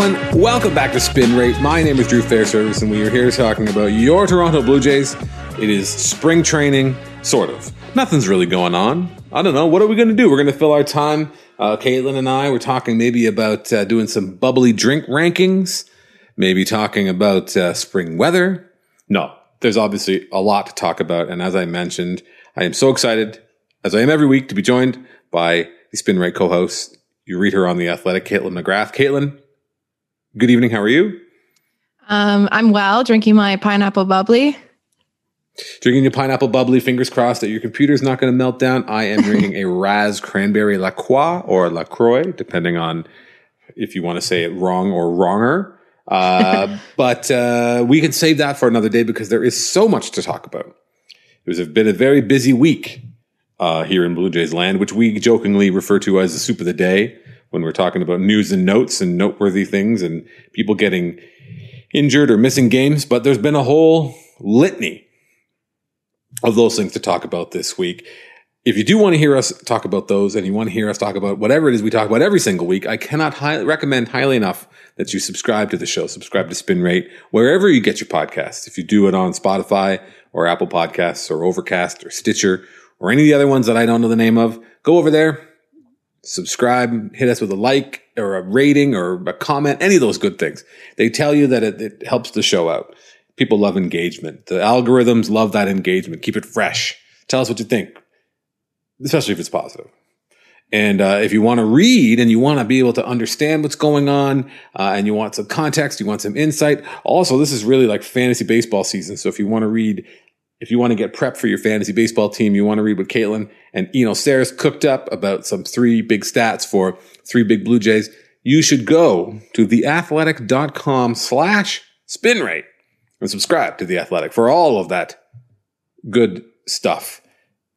welcome back to Spin Rate. My name is Drew Fairservice, and we are here talking about your Toronto Blue Jays. It is spring training, sort of. Nothing's really going on. I don't know. What are we going to do? We're going to fill our time. Uh, Kaitlyn and I were talking maybe about uh, doing some bubbly drink rankings, maybe talking about uh, spring weather. No, there's obviously a lot to talk about. And as I mentioned, I am so excited, as I am every week, to be joined by the Spin Rate co host. You read her on The Athletic, Kaitlyn McGrath. Kaitlyn, good evening. How are you? Um, I'm well, drinking my pineapple bubbly. Drinking your pineapple bubbly, fingers crossed that your computer's not going to melt down. I am drinking a Raz Cranberry La Croix or La Croix, depending on if you want to say it wrong or wronger. Uh, but uh, we can save that for another day because there is so much to talk about. It has been a very busy week uh, here in Blue Jays land, which we jokingly refer to as the soup of the day when we're talking about news and notes and noteworthy things and people getting injured or missing games. But there's been a whole litany of those things to talk about this week. If you do want to hear us talk about those and you want to hear us talk about whatever it is we talk about every single week, I cannot highly recommend highly enough that you subscribe to the show, subscribe to Spin Rate, wherever you get your podcasts. If you do it on Spotify or Apple Podcasts or Overcast or Stitcher or any of the other ones that I don't know the name of, go over there, subscribe, hit us with a like or a rating or a comment, any of those good things. They tell you that it, it helps the show out. People love engagement. The algorithms love that engagement. Keep it fresh. Tell us what you think, especially if it's positive. And uh, if you want to read and you want to be able to understand what's going on, uh, and you want some context, you want some insight. Also, this is really like fantasy baseball season. So if you want to read, if you want to get prep for your fantasy baseball team, you want to read what Kaitlyn and Eno Sarris cooked up about some three big stats for three big Blue Jays. You should go to theathletic.com slash spin rate and subscribe to The Athletic for all of that good stuff.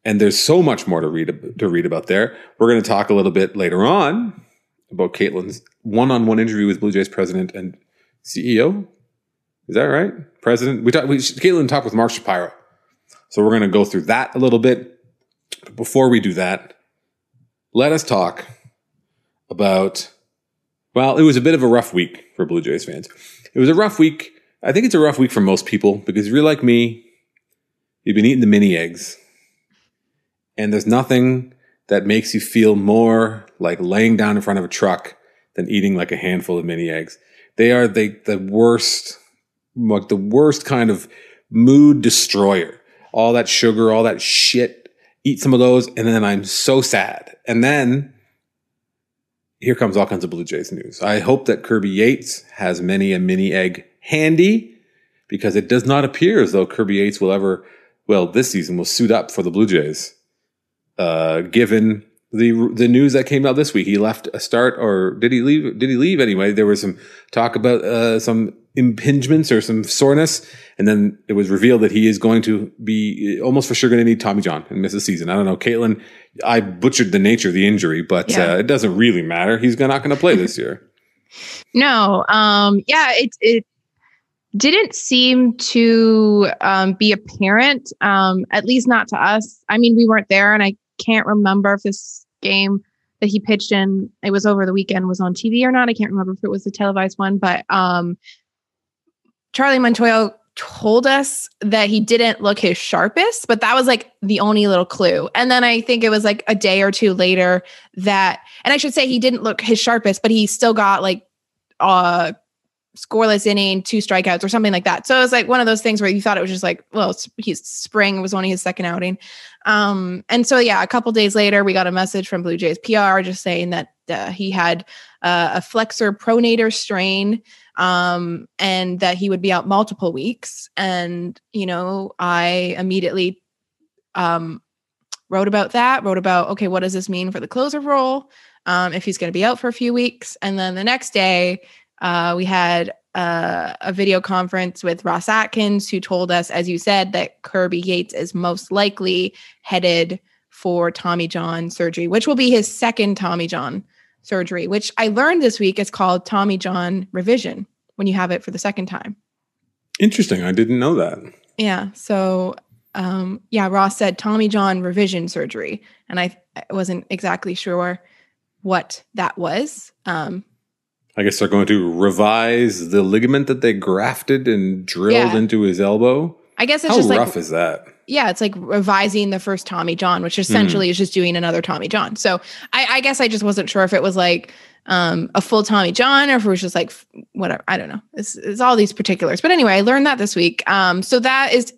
And there's so much more to read to read about there. We're going to talk a little bit later on about Kaitlyn's one-on-one interview with Blue Jays president and CEO. Is that right? President. We talked. Caitlin talked with Mark Shapiro, so we're going to go through that a little bit. But before we do that, let us talk about. Well, it was a bit of a rough week for Blue Jays fans. It was a rough week. I think it's a rough week for most people because if you're like me, you've been eating the mini eggs and there's nothing that makes you feel more like laying down in front of a truck than eating like a handful of mini eggs. They are the, the worst, like the worst kind of mood destroyer. All that sugar, all that shit. Eat some of those, and then I'm so sad. And then here comes all kinds of Blue Jays news. I hope that Kirby Yates has many a mini egg handy because it does not appear as though Kirby Yates will ever, well, this season will suit up for the Blue Jays uh, given the the news that came out this week. He left a start, or did he leave? Did he leave anyway? There was some talk about uh, some impingements or some soreness, and then it was revealed that he is going to be almost for sure going to need Tommy John and miss the season. I don't know, Kaitlyn. I butchered the nature of the injury, but yeah. uh, it doesn't really matter. He's not going to play this year. No, um, yeah, it it didn't seem to um, be apparent, um, at least not to us. I mean, we weren't there, and I can't remember if this game that he pitched in it was over the weekend was on TV or not. I can't remember if it was a televised one, but um, Charlie Montoyo told us that he didn't look his sharpest, but that was like the only little clue. And then I think it was like a day or two later that, and I should say he didn't look his sharpest, but he still got like uh scoreless inning, two strikeouts, or something like that. So it was like one of those things where you thought it was just like, well, he's spring was only his second outing. Um, and so yeah, a couple days later, we got a message from Blue Jays PR just saying that uh, he had uh, a flexor pronator strain, um, and that he would be out multiple weeks. And you know, I immediately um, wrote about that. Wrote about okay, what does this mean for the closer role? Um, if he's going to be out for a few weeks, and then the next day uh, we had uh, a video conference with Ross Atkins, who told us, as you said, that Kirby Yates is most likely headed for Tommy John surgery, which will be his second Tommy John surgery, which I learned this week is called Tommy John revision when you have it for the second time. Interesting. I didn't know that. Yeah. So, um, yeah, Ross said Tommy John revision surgery. And I, I wasn't exactly sure what that was. Um, I guess they're going to revise the ligament that they grafted and drilled Yeah. into his elbow. I guess it's How just like rough is that? yeah, it's like revising the first Tommy John, which essentially is just doing another Tommy John. So I, I guess I just wasn't sure if it was like um, a full Tommy John or if it was just like whatever. I don't know. It's, it's all these particulars. But anyway, I learned that this week. Um, so that is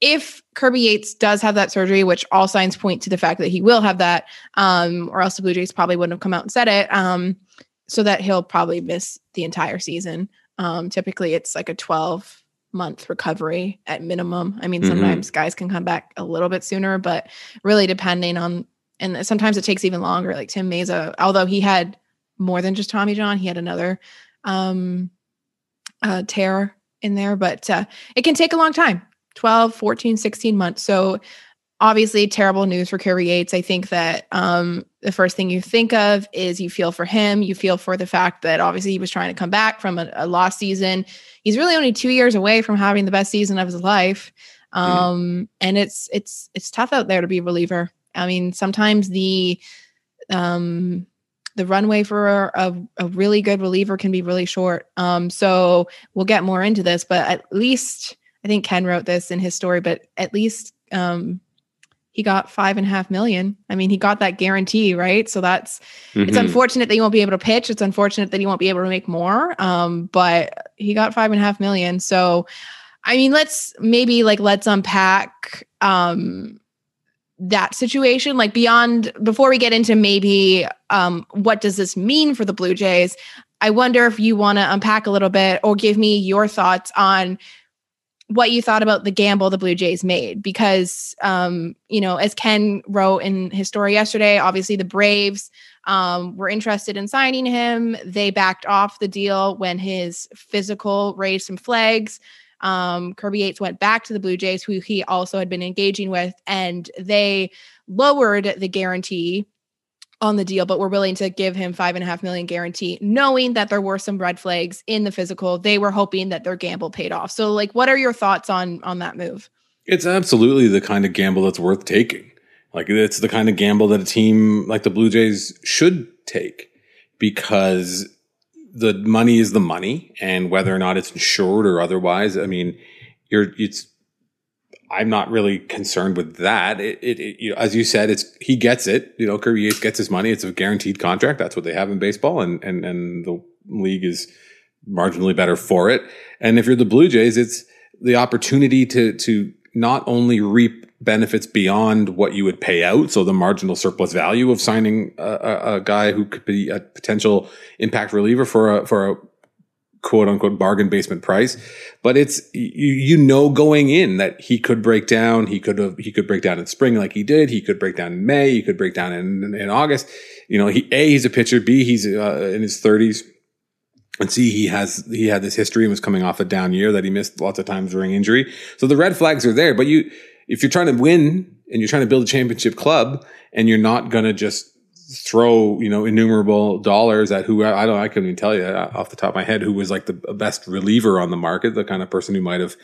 if Kirby Yates does have that surgery, which all signs point to the fact that he will have that, um, or else the Blue Jays probably wouldn't have come out and said it. Um, so that he'll probably miss the entire season. Um, typically, it's like a 12 month recovery at minimum. I mean, Mhm. sometimes guys can come back a little bit sooner, but really depending on, and sometimes it takes even longer. Like Tim Mayza, although he had more than just Tommy John, he had another um, uh, tear in there, but uh, it can take a long time 12, 14, 16 months. So, obviously, terrible news for Kirby Yates. I think that um, the first thing you think of is you feel for him. You feel for the fact that obviously he was trying to come back from a, a lost season. He's really only two years away from having the best season of his life. Um, and it's it's it's tough out there to be a reliever. I mean, sometimes the um the runway for a, a really good reliever can be really short. Um, so we'll get more into this, but at least I think Ken wrote this in his story, but at least um, he got five and a half million. I mean, he got that guarantee, right? So that's it's Mhm. unfortunate that he won't be able to pitch. It's unfortunate that he won't be able to make more. Um, but he got five and a half million. So I mean, let's maybe like let's unpack um that situation like beyond before we get into maybe um what does this mean for the blue jays i wonder if you want to unpack a little bit or give me your thoughts on what you thought about the gamble the blue jays made because um you know as ken wrote in his story yesterday obviously the braves um, were interested in signing him. They backed off the deal when his physical raised some flags. Um, Kirby Yates went back to the Blue Jays, who he also had been engaging with, and they lowered the guarantee on the deal, but were willing to give him five and a half million guarantee, knowing that there were some red flags in the physical. They were hoping that their gamble paid off. So, like, what are your thoughts on on that move? It's absolutely the kind of gamble that's worth taking. Like it's the kind of gamble that a team like the Blue Jays should take because the money is the money and whether or not it's insured or otherwise, I mean, you're, it's, I'm not really concerned with that. It, it, it you know, as you said, it's, he gets it, you know, Kirby Yates gets his money. It's a guaranteed contract. That's what they have in baseball and, and, and the league is marginally better for it. And if you're the Blue Jays, it's the opportunity to, to not only reap benefits beyond what you would pay out. So the marginal surplus value of signing a, a, a guy who could be a potential impact reliever for a, for a quote unquote bargain basement price. But it's, you, you know, going in that he could break down. He could have, he could break down in spring like he did. He could break down in May. He could break down in, in August. You know, he, A, he's a pitcher. B, he's uh, in his thirties. And see, he has, he had this history and was coming off a down year that he missed lots of times during injury. So the red flags are there, but you, if you're trying to win and you're trying to build a championship club and you're not going to just throw, you know, innumerable dollars at who I don't, I couldn't even tell you off the top of my head who was like the best reliever on the market, the kind of person who might have,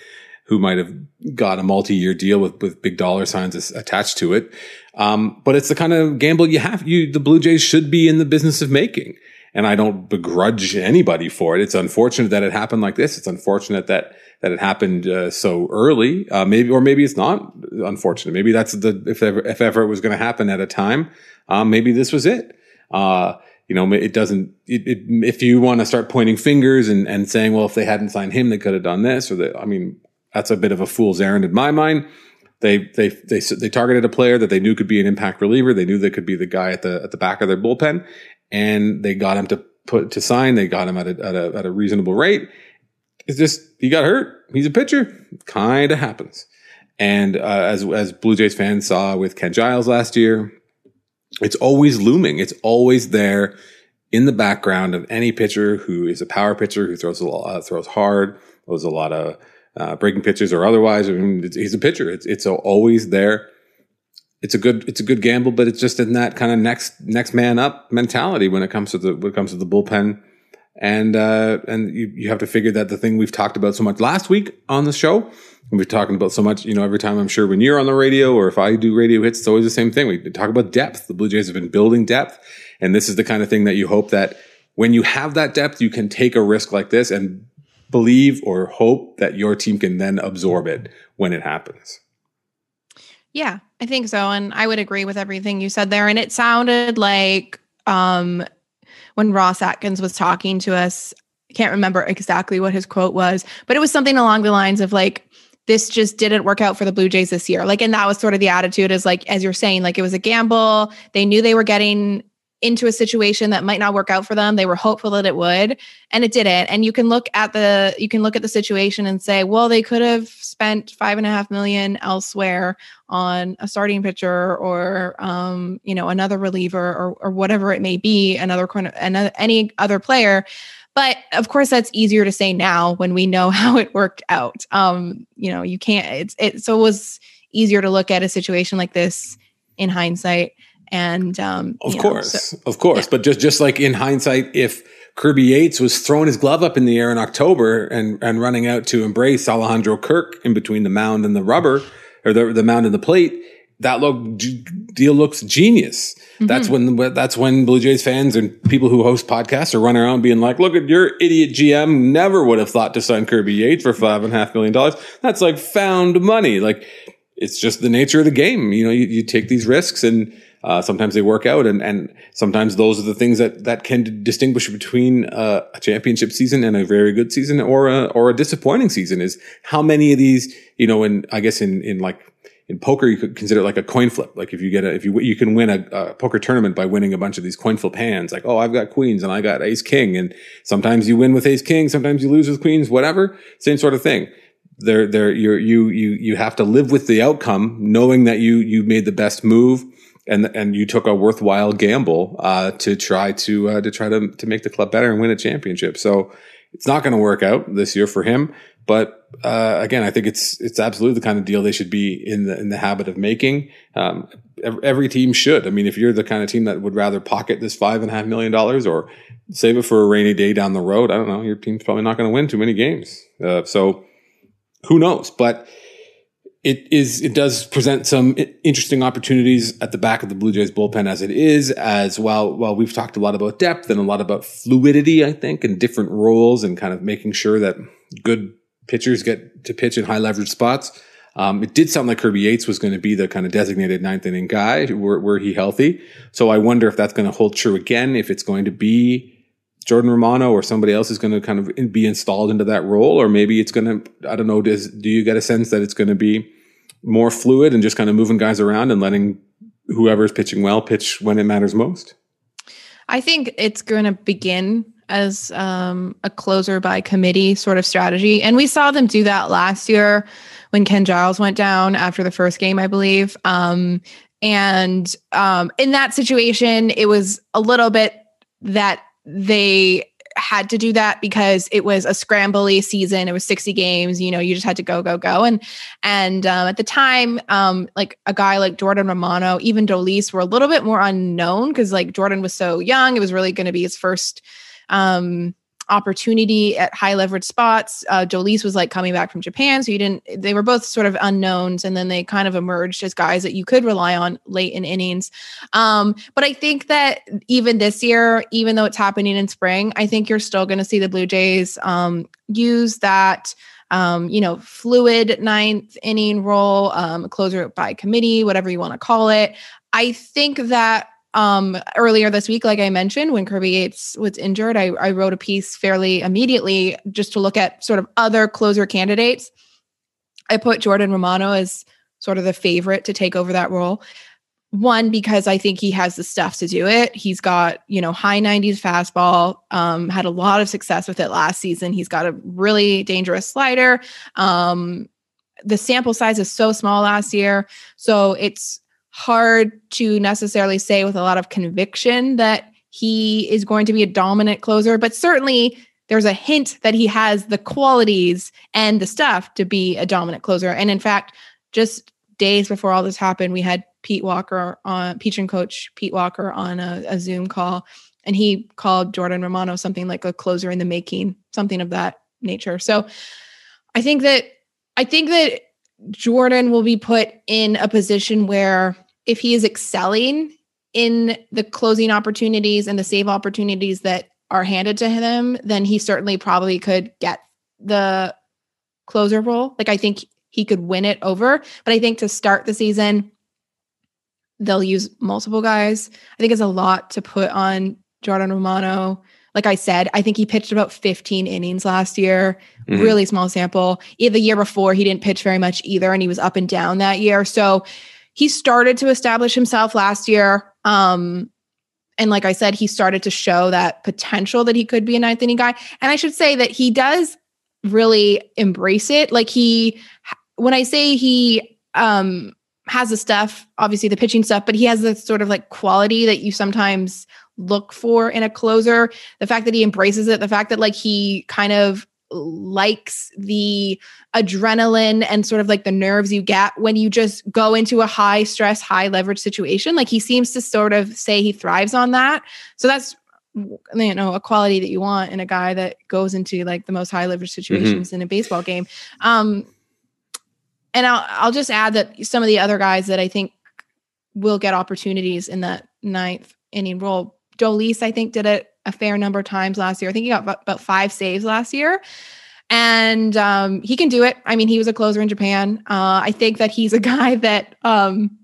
who might have got a multi-year deal with, with big dollar signs attached to it. Um, but it's the kind of gamble you have, you, the Blue Jays should be in the business of making. And I don't begrudge anybody for it. It's unfortunate that it happened like this. It's unfortunate that, that it happened uh, so early. Uh, maybe, or maybe it's not unfortunate. Maybe that's the, if ever, if ever it was going to happen at a time, um, maybe this was it. Uh, you know, it doesn't, it, it, if you want to start pointing fingers and, and saying, well, if they hadn't signed him, they could have done this or that, I mean, that's a bit of a fool's errand in my mind. They, they, they, they targeted a player that they knew could be an impact reliever. They knew they could be the guy at the, at the back of their bullpen and they got him to put, to sign. They got him at a, at a, at a reasonable rate. It's just, he got hurt. He's a pitcher. Kind of happens. And, uh, as, as Blue Jays fans saw with Ken Giles last year, it's always looming. It's always there in the background of any pitcher who is a power pitcher who throws a lot, uh, throws hard, throws a lot of uh, breaking pitches or otherwise. I mean, he's a pitcher. It's it's always there. It's a good it's a good gamble, but it's just in that kind of next next man up mentality when it comes to the when it comes to the bullpen. And uh, and you, you have to figure that the thing we've talked about so much last week on the show, and we're talking about so much, you know, every time I'm sure when you're on the radio or if I do radio hits, it's always the same thing. We talk about depth. The Blue Jays have been building depth. And this is the kind of thing that you hope that when you have that depth, you can take a risk like this and believe or hope that your team can then absorb it when it happens. Yeah, I think so. And I would agree with everything you said there. And it sounded like um, when Ross Atkins was talking to us, I can't remember exactly what his quote was, but it was something along the lines of like, this just didn't work out for the Blue Jays this year. Like, and that was sort of the attitude is like, as you're saying, like it was a gamble. They knew they were getting into a situation that might not work out for them. They were hopeful that it would, and it didn't. And you can look at the you can look at the situation and say, well, they could have spent five and a half million elsewhere on a starting pitcher or um, you know another reliever or or whatever it may be, another corner, another any other player. But of course, that's easier to say now when we know how it worked out. Um, you know, you can't. It's it. So it was easier to look at a situation like this in hindsight and um, of course, know, so, of course, yeah. but just just like in hindsight, if Kirby Yates was throwing his glove up in the air in October and and running out to embrace Alejandro Kirk in between the mound and the rubber or the the mound and the plate, that look deal looks genius. Mm-hmm. That's when that's when Blue Jays fans and people who host podcasts are running around being like, "Look at your idiot GM! Never would have thought to sign Kirby Yates for five and a half million dollars. That's like found money. Like it's just the nature of the game. You know, you, you take these risks and." Uh, sometimes they work out, and and sometimes those are the things that that can distinguish between uh, a championship season and a very good season, or a or a disappointing season. Is how many of these, you know, and I guess in in like in poker, you could consider it like a coin flip. Like if you get a, if you, you can win a, a, poker tournament by winning a bunch of these coin flip hands. Like, oh, I've got queens and I got ace king. And sometimes you win with ace king. Sometimes you lose with queens, whatever. Same sort of thing. There, there, you you, you, you have to live with the outcome, knowing that you, you made the best move and and you took a worthwhile gamble uh, to try to uh, to try to to make the club better and win a championship. So it's not going to work out this year for him. But uh, again, I think it's it's absolutely the kind of deal they should be in the in the habit of making. Um, every team should. I mean, if you're the kind of team that would rather pocket this five and a half million dollars or save it for a rainy day down the road, I don't know. Your team's probably not going to win too many games. Uh, so who knows? But it is it does present some interesting opportunities at the back of the Blue Jays bullpen as it is as well while we've talked a lot about depth and a lot about fluidity I think and different roles and kind of making sure that good pitchers get to pitch in high leverage spots. Um, it did sound like Kirby Yates was going to be the kind of designated ninth inning guy were, were he healthy. So I wonder if that's going to hold true again if it's going to be Jordan Romano or somebody else is going to kind of be installed into that role, or maybe it's going to, I don't know, does, do you get a sense that it's going to be more fluid and just kind of moving guys around and letting whoever's pitching well pitch when it matters most? I think it's going to begin as um, a closer by committee sort of strategy. And we saw them do that last year when Ken Giles went down after the first game, I believe. Um, and um, in that situation, it was a little bit that they had to do that because it was a scrambly season. It was 60 games, you know, you just had to go, go, go. And and um, at the time, um, like a guy like Jordan Romano, even Dolis were a little bit more unknown because like Jordan was so young. It was really going to be his first um opportunity at high leverage spots. Uh, Dolis was like coming back from Japan, so you didn't. They were both sort of unknowns, and then they kind of emerged as guys that you could rely on late in innings. Um, but I think that even this year, even though it's happening in spring, I think you're still going to see the Blue Jays um, use that. Um, you know, fluid ninth inning role, um, closer by committee, whatever you want to call it. I think that um, earlier this week, like I mentioned, when Kirby Yates was injured, I, I wrote a piece fairly immediately just to look at sort of other closer candidates. I put Jordan Romano as sort of the favorite to take over that role. One, because I think he has the stuff to do it. He's got, you know, high 90s fastball, um, had a lot of success with it last season. He's got a really dangerous slider. Um, the sample size is so small last year. So it's hard to necessarily say with a lot of conviction that he is going to be a dominant closer, but certainly there's a hint that he has the qualities and the stuff to be a dominant closer. And in fact, just days before all this happened, we had Pete Walker on pitching coach Pete Walker on a, a Zoom call, and he called Jordan Romano something like a closer in the making, something of that nature. So I think that I think that Jordan will be put in a position where if he is excelling in the closing opportunities and the save opportunities that are handed to him, then he certainly probably could get the closer role. Like I think he could win it over, but I think to start the season, they'll use multiple guys. I think it's a lot to put on Jordan Romano. Like I said, I think he pitched about 15 innings last year, mm-hmm. really small sample. The year before, he didn't pitch very much either, and he was up and down that year. So he started to establish himself last year. Um, and like I said, he started to show that potential that he could be a ninth inning guy. And I should say that he does really embrace it. Like he, when I say he um, has the stuff, obviously the pitching stuff, but he has the sort of like quality that you sometimes look for in a closer. The fact that he embraces it, the fact that like he kind of likes the adrenaline and sort of like the nerves you get when you just go into a high stress, high leverage situation. Like he seems to sort of say he thrives on that. So that's you know a quality that you want in a guy that goes into like the most high leverage mm-hmm. situations mm-hmm. in a baseball game. Um and I'll I'll just add that some of the other guys that I think will get opportunities in that ninth inning role. Dolis, I think, did it a fair number of times last year. I think he got about five saves last year. And um, he can do it. I mean, he was a closer in Japan. Uh, I think that he's a guy that um,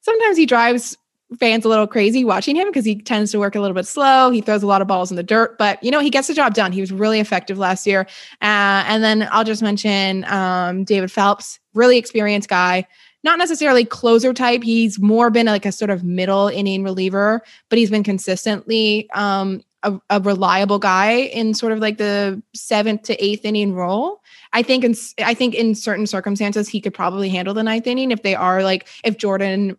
sometimes he drives fans a little crazy watching him because he tends to work a little bit slow. He throws a lot of balls in the dirt, but you know, he gets the job done. He was really effective last year. Uh, and then I'll just mention um, David Phelps, really experienced guy not necessarily closer type. He's more been like a sort of middle inning reliever, but he's been consistently um, a, a, reliable guy in sort of like the seventh to eighth inning role. I think in I think in certain circumstances he could probably handle the ninth inning if they are like if Jordan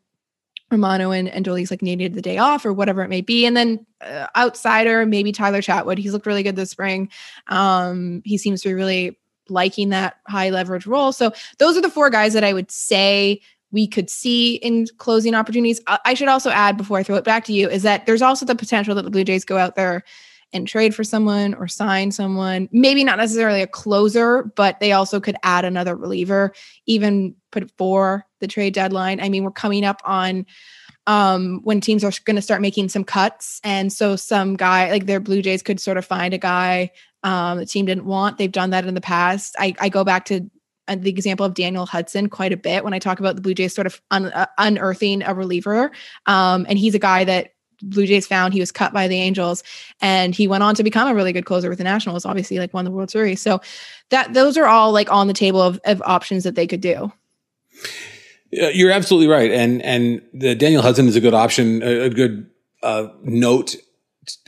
Romano and, and like needed the day off or whatever it may be. And then uh, outsider, maybe Tyler Chatwood. He's looked really good this spring. Um, he seems to be really liking that high leverage role. So those are the four guys that I would say we could see in closing opportunities. I should also add before I throw it back to you is that there's also the potential that the Blue Jays go out there and trade for someone or sign someone. Maybe not necessarily a closer, but they also could add another reliever, even for the trade deadline. I mean, we're coming up on um, when teams are going to start making some cuts. And so some guy like their Blue Jays could sort of find a guy um, the team didn't want. They've done that in the past. I, I go back to the example of Daniel Hudson quite a bit when I talk about the Blue Jays sort of un, uh, unearthing a reliever. Um, and he's a guy that Blue Jays found he was cut by the Angels and he went on to become a really good closer with the Nationals, obviously like won the World Series. So that those are all like on the table of, of options that they could do. You're absolutely right. And, and the Daniel Hudson is a good option, a, a good uh, note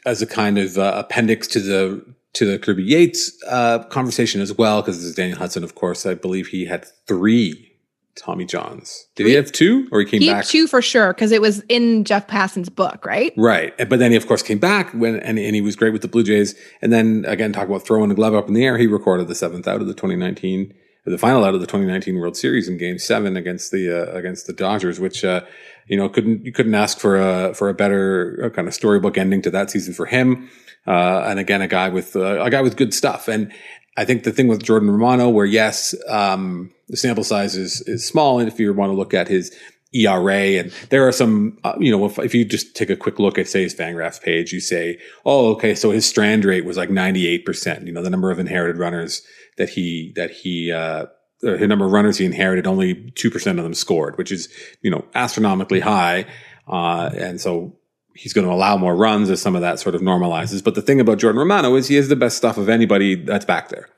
as a kind of uh, appendix to the to the Kirby Yates uh, conversation as well, because this is Daniel Hudson, of course. I believe he had three Tommy Johns. Did three? he have two, or he came he back? two for sure, because it was in Jeff Passan's book, right? Right, but then he of course came back when and, and he was great with the Blue Jays. And then again, talk about throwing a glove up in the air. He recorded the seventh out of the 2019 the final out of the 2019 World Series in Game Seven against the uh, against the Dodgers, which uh, you know couldn't you couldn't ask for a for a better kind of storybook ending to that season for him. Uh, and again, a guy with uh, a guy with good stuff. And I think the thing with Jordan Romano, where yes, um, the sample size is is small, and if you want to look at his ERA, and there are some, uh, you know, if, if, you just take a quick look at say his Fangraphs page, you say, oh, okay, so his strand rate was like ninety eight percent. You know, the number of inherited runners that he that he uh, the number of runners he inherited, only 2% of them scored, which is, you know, astronomically high. Uh, and so he's going to allow more runs as some of that sort of normalizes. But the thing about Jordan Romano is he has the best stuff of anybody that's back there.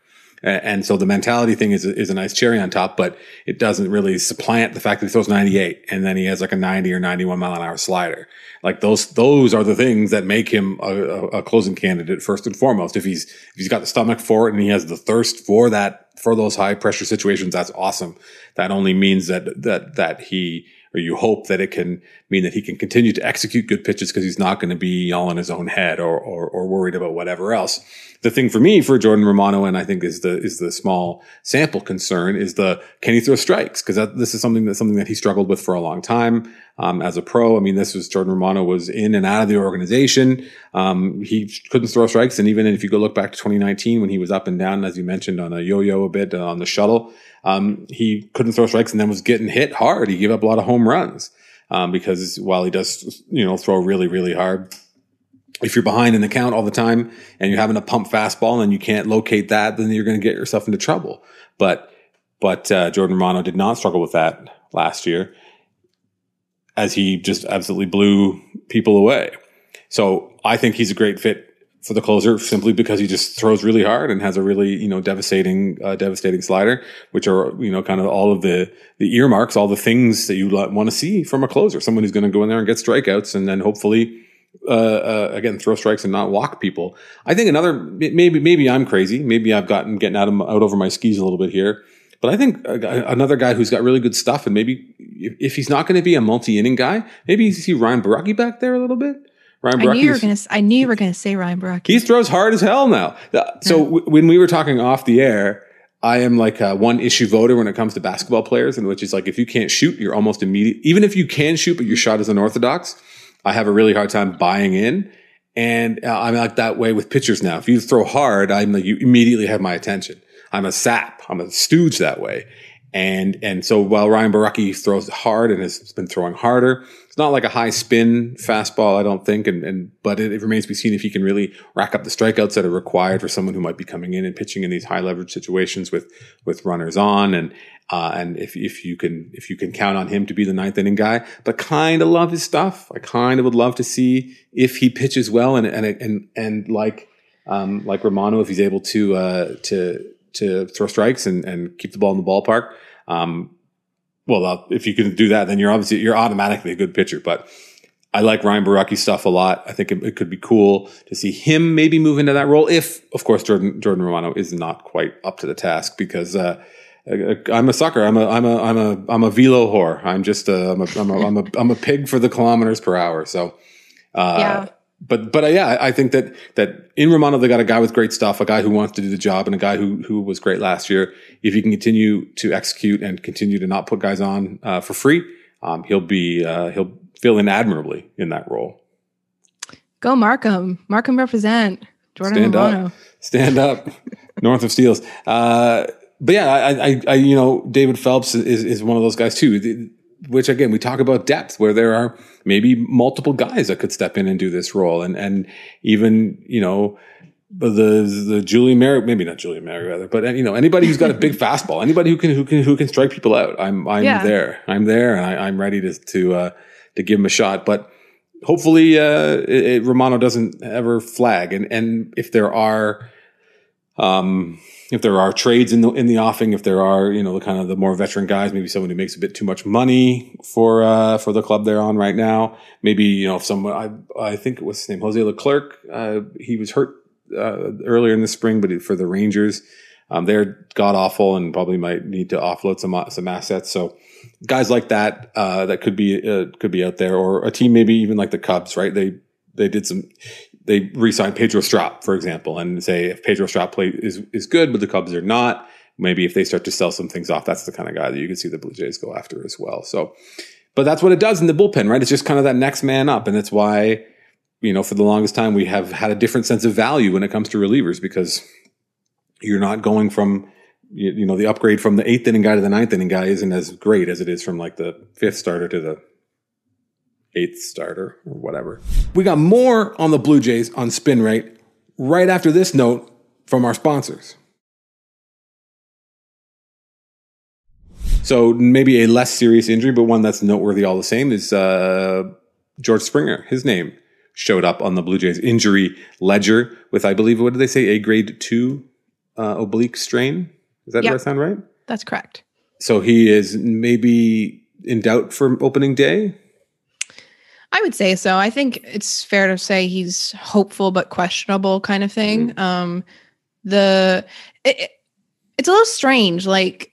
And so the mentality thing is, is a nice cherry on top, but it doesn't really supplant the fact that he throws 98 and then he has like a 90 or 91 mile an hour slider. Like those, those are the things that make him a, a closing candidate first and foremost. If he's, if he's got the stomach for it and he has the thirst for that, for those high pressure situations, that's awesome. That only means that, that, that he, or you hope that it can mean that he can continue to execute good pitches because he's not going to be all in his own head or, or, or worried about whatever else. The thing for me, for Jordan Romano, and I think is the, is the small sample concern is the, can he throw strikes? Cause this is something that, something that he struggled with for a long time. Um, as a pro, I mean, this was Jordan Romano was in and out of the organization. Um, he couldn't throw strikes. And even if you go look back to 2019 when he was up and down, as you mentioned, on a yo-yo a bit uh, on the shuttle, um, he couldn't throw strikes and then was getting hit hard. He gave up a lot of home runs um, because while he does, you know, throw really, really hard, if you're behind in the count all the time and you're having a pump fastball and you can't locate that, then you're going to get yourself into trouble. But but uh, Jordan Romano did not struggle with that last year, as he just absolutely blew people away. So I think he's a great fit for the closer simply because he just throws really hard and has a really you know devastating uh, devastating slider, which are you know kind of all of the the earmarks, all the things that you want to see from a closer, someone who's going to go in there and get strikeouts and then hopefully. Uh, uh, again, throw strikes and not walk people. I think another maybe maybe I'm crazy. Maybe I've gotten getting out of out over my skis a little bit here. But I think another guy who's got really good stuff, and maybe if he's not going to be a multi inning guy, maybe you see Ryan Borucki back there a little bit. Ryan I knew you were going to. I knew you were going to say Ryan Borucki. He throws hard as hell now. So yeah. w- when we were talking off the air, I am like a one issue voter when it comes to basketball players, and which is like if you can't shoot, you're almost immediate. Even if you can shoot, but your shot is unorthodox, I have a really hard time buying in. And uh, I'm like that way with pitchers now. If you throw hard, I'm like you immediately have my attention. I'm a sap. I'm a stooge that way. And, and so while Ryan Borucki throws hard and has been throwing harder, it's not like a high spin fastball, I don't think. And, and, but it, it, remains to be seen if he can really rack up the strikeouts that are required for someone who might be coming in and pitching in these high leverage situations with, with runners on. And, uh, and if, if you can, if you can count on him to be the ninth inning guy, but kind of love his stuff. I kind of would love to see if he pitches well and, and, and, and like, um, like Romano, if he's able to, uh, to, to throw strikes and, and keep the ball in the ballpark. Um, well, uh, if you can do that, then you're obviously you're automatically a good pitcher. But I like Ryan Borucki stuff a lot. I think it, it, could be cool to see him maybe move into that role. If, of course, Jordan Jordan Romano is not quite up to the task because uh, I'm a sucker. I'm a I'm a I'm a I'm a velo whore. I'm just a I'm a I'm a I'm a, I'm a pig for the kilometers per hour. So. Uh, yeah but but uh, yeah, I think that that in Romano they got a guy with great stuff, a guy who wants to do the job, and a guy who who was great last year. If he can continue to execute and continue to not put guys on uh, for free, um, he'll be uh, he'll fill in admirably in that role. Go Markham, Markham represent Jordan Stand Romano. Up. Stand up, north of Steeles. Uh, but yeah, I, I, I, you know, David Phelps is, is one of those guys too which again, we talk about depth where there are maybe multiple guys that could step in and do this role. And, and even, you know, the, the Julian Merrick, maybe not Julian Merrick, rather but you know, anybody who's got a big fastball, anybody who can, who can, who can strike people out. I'm, I'm yeah. there. I'm there and I, am ready to, to, uh, to give him a shot. But hopefully, uh, it, it, Romano doesn't ever flag. And, and if there are, um, if there are trades in the in the offing, if there are you know the kind of the more veteran guys, maybe someone who makes a bit too much money for uh, for the club they're on right now. Maybe you know if someone I I think was his name Jose Leclerc. Uh, he was hurt uh, earlier in the spring, but for the Rangers, um, they're god awful and probably might need to offload some some assets. So guys like that uh, that could be uh, could be out there, or a team maybe even like the Cubs, right? They they did some they re-sign Pedro Strop, for example, and say if Pedro Strop play is is good, but the Cubs are not, maybe if they start to sell some things off, that's the kind of guy that you can see the Blue Jays go after as well. So, but that's what it does in the bullpen, right? It's just kind of that next man up, and that's why you know for the longest time we have had a different sense of value when it comes to relievers because you're not going from you, you know the upgrade from the eighth inning guy to the ninth inning guy isn't as great as it is from like the fifth starter to the eighth starter or whatever. We got more on the Blue Jays on spin rate right after this note from our sponsors. So maybe a less serious injury, but one that's noteworthy all the same is uh, George Springer. His name showed up on the Blue Jays injury ledger with, I believe, what did they say, a grade two uh, oblique strain? Is that yep. does that sound right? That's correct. So he is maybe in doubt for opening day. I would say so. I think it's fair to say he's hopeful but questionable kind of thing. Mm-hmm. Um, the it, it's a little strange. Like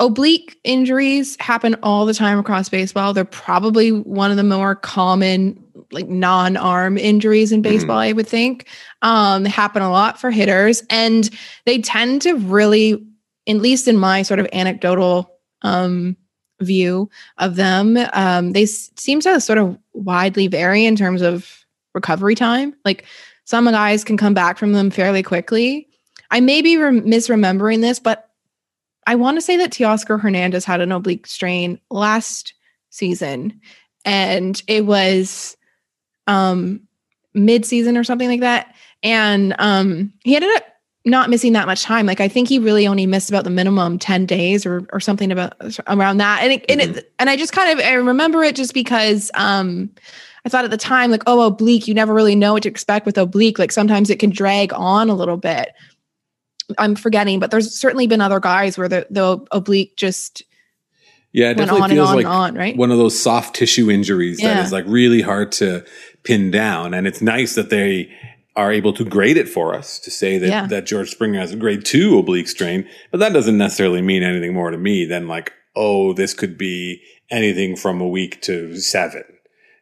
oblique injuries happen all the time across baseball. They're probably one of the more common like non-arm injuries in baseball, mm-hmm. I would think. Um, they happen a lot for hitters, and they tend to really, at least in my sort of anecdotal um, view of them. Um, they s- seem to sort of widely vary in terms of recovery time. Like some guys can come back from them fairly quickly. I may be re- misremembering this, but I want to say that Teoscar Hernandez had an oblique strain last season, and it was um, mid-season or something like that. And um, he ended up not missing that much time. Like I think he really only missed about the minimum 10 days or or something about around that. And it, mm-hmm. and it, and I just kind of I remember it just because um I thought at the time like oh oblique you never really know what to expect with oblique like sometimes it can drag on a little bit. I'm forgetting but there's certainly been other guys where the the oblique just yeah, it definitely feels on like on, right? one of those soft tissue injuries yeah. that is like really hard to pin down. And it's nice that they are able to grade it for us to say that, yeah. that George Springer has a grade two oblique strain, but that doesn't necessarily mean anything more to me than like, oh, this could be anything from a week to seven,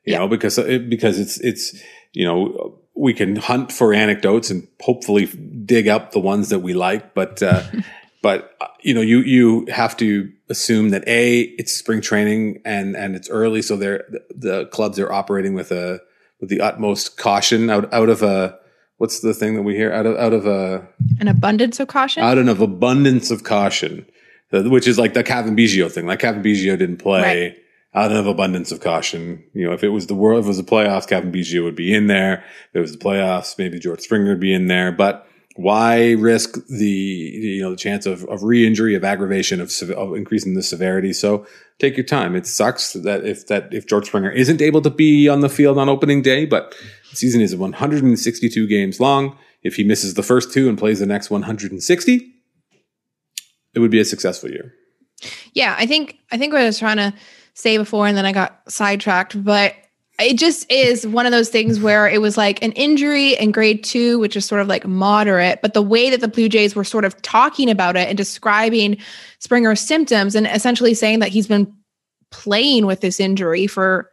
you yeah. know, because it, because it's, it's, you know, we can hunt for anecdotes and hopefully dig up the ones that we like, but, uh, but uh, you know, you, you have to assume that a, it's spring training and, and it's early. So they're, the clubs are operating with a, with the utmost caution out, out of a, what's the thing that we hear? Out of out of a an abundance of caution? out of abundance of caution. Which is like the Cavan Biggio thing. Like Cavan Biggio didn't play right. out of abundance of caution. You know if it was the world if it was the playoffs Cavan Biggio would be in there. If it was the playoffs maybe George Springer would be in there. But why risk the you know the chance of, of re-injury of aggravation of, of increasing the severity? So take your time. It sucks that if that if George Springer isn't able to be on the field on opening day but the season is 162 games long. If he misses the first two and plays the next 160, it would be a successful year. Yeah, I think I think what I was trying to say before, and then I got sidetracked, but it just is one of those things where it was like an injury in grade two, which is sort of like moderate, but the way that the Blue Jays were sort of talking about it and describing Springer's symptoms and essentially saying that he's been playing with this injury for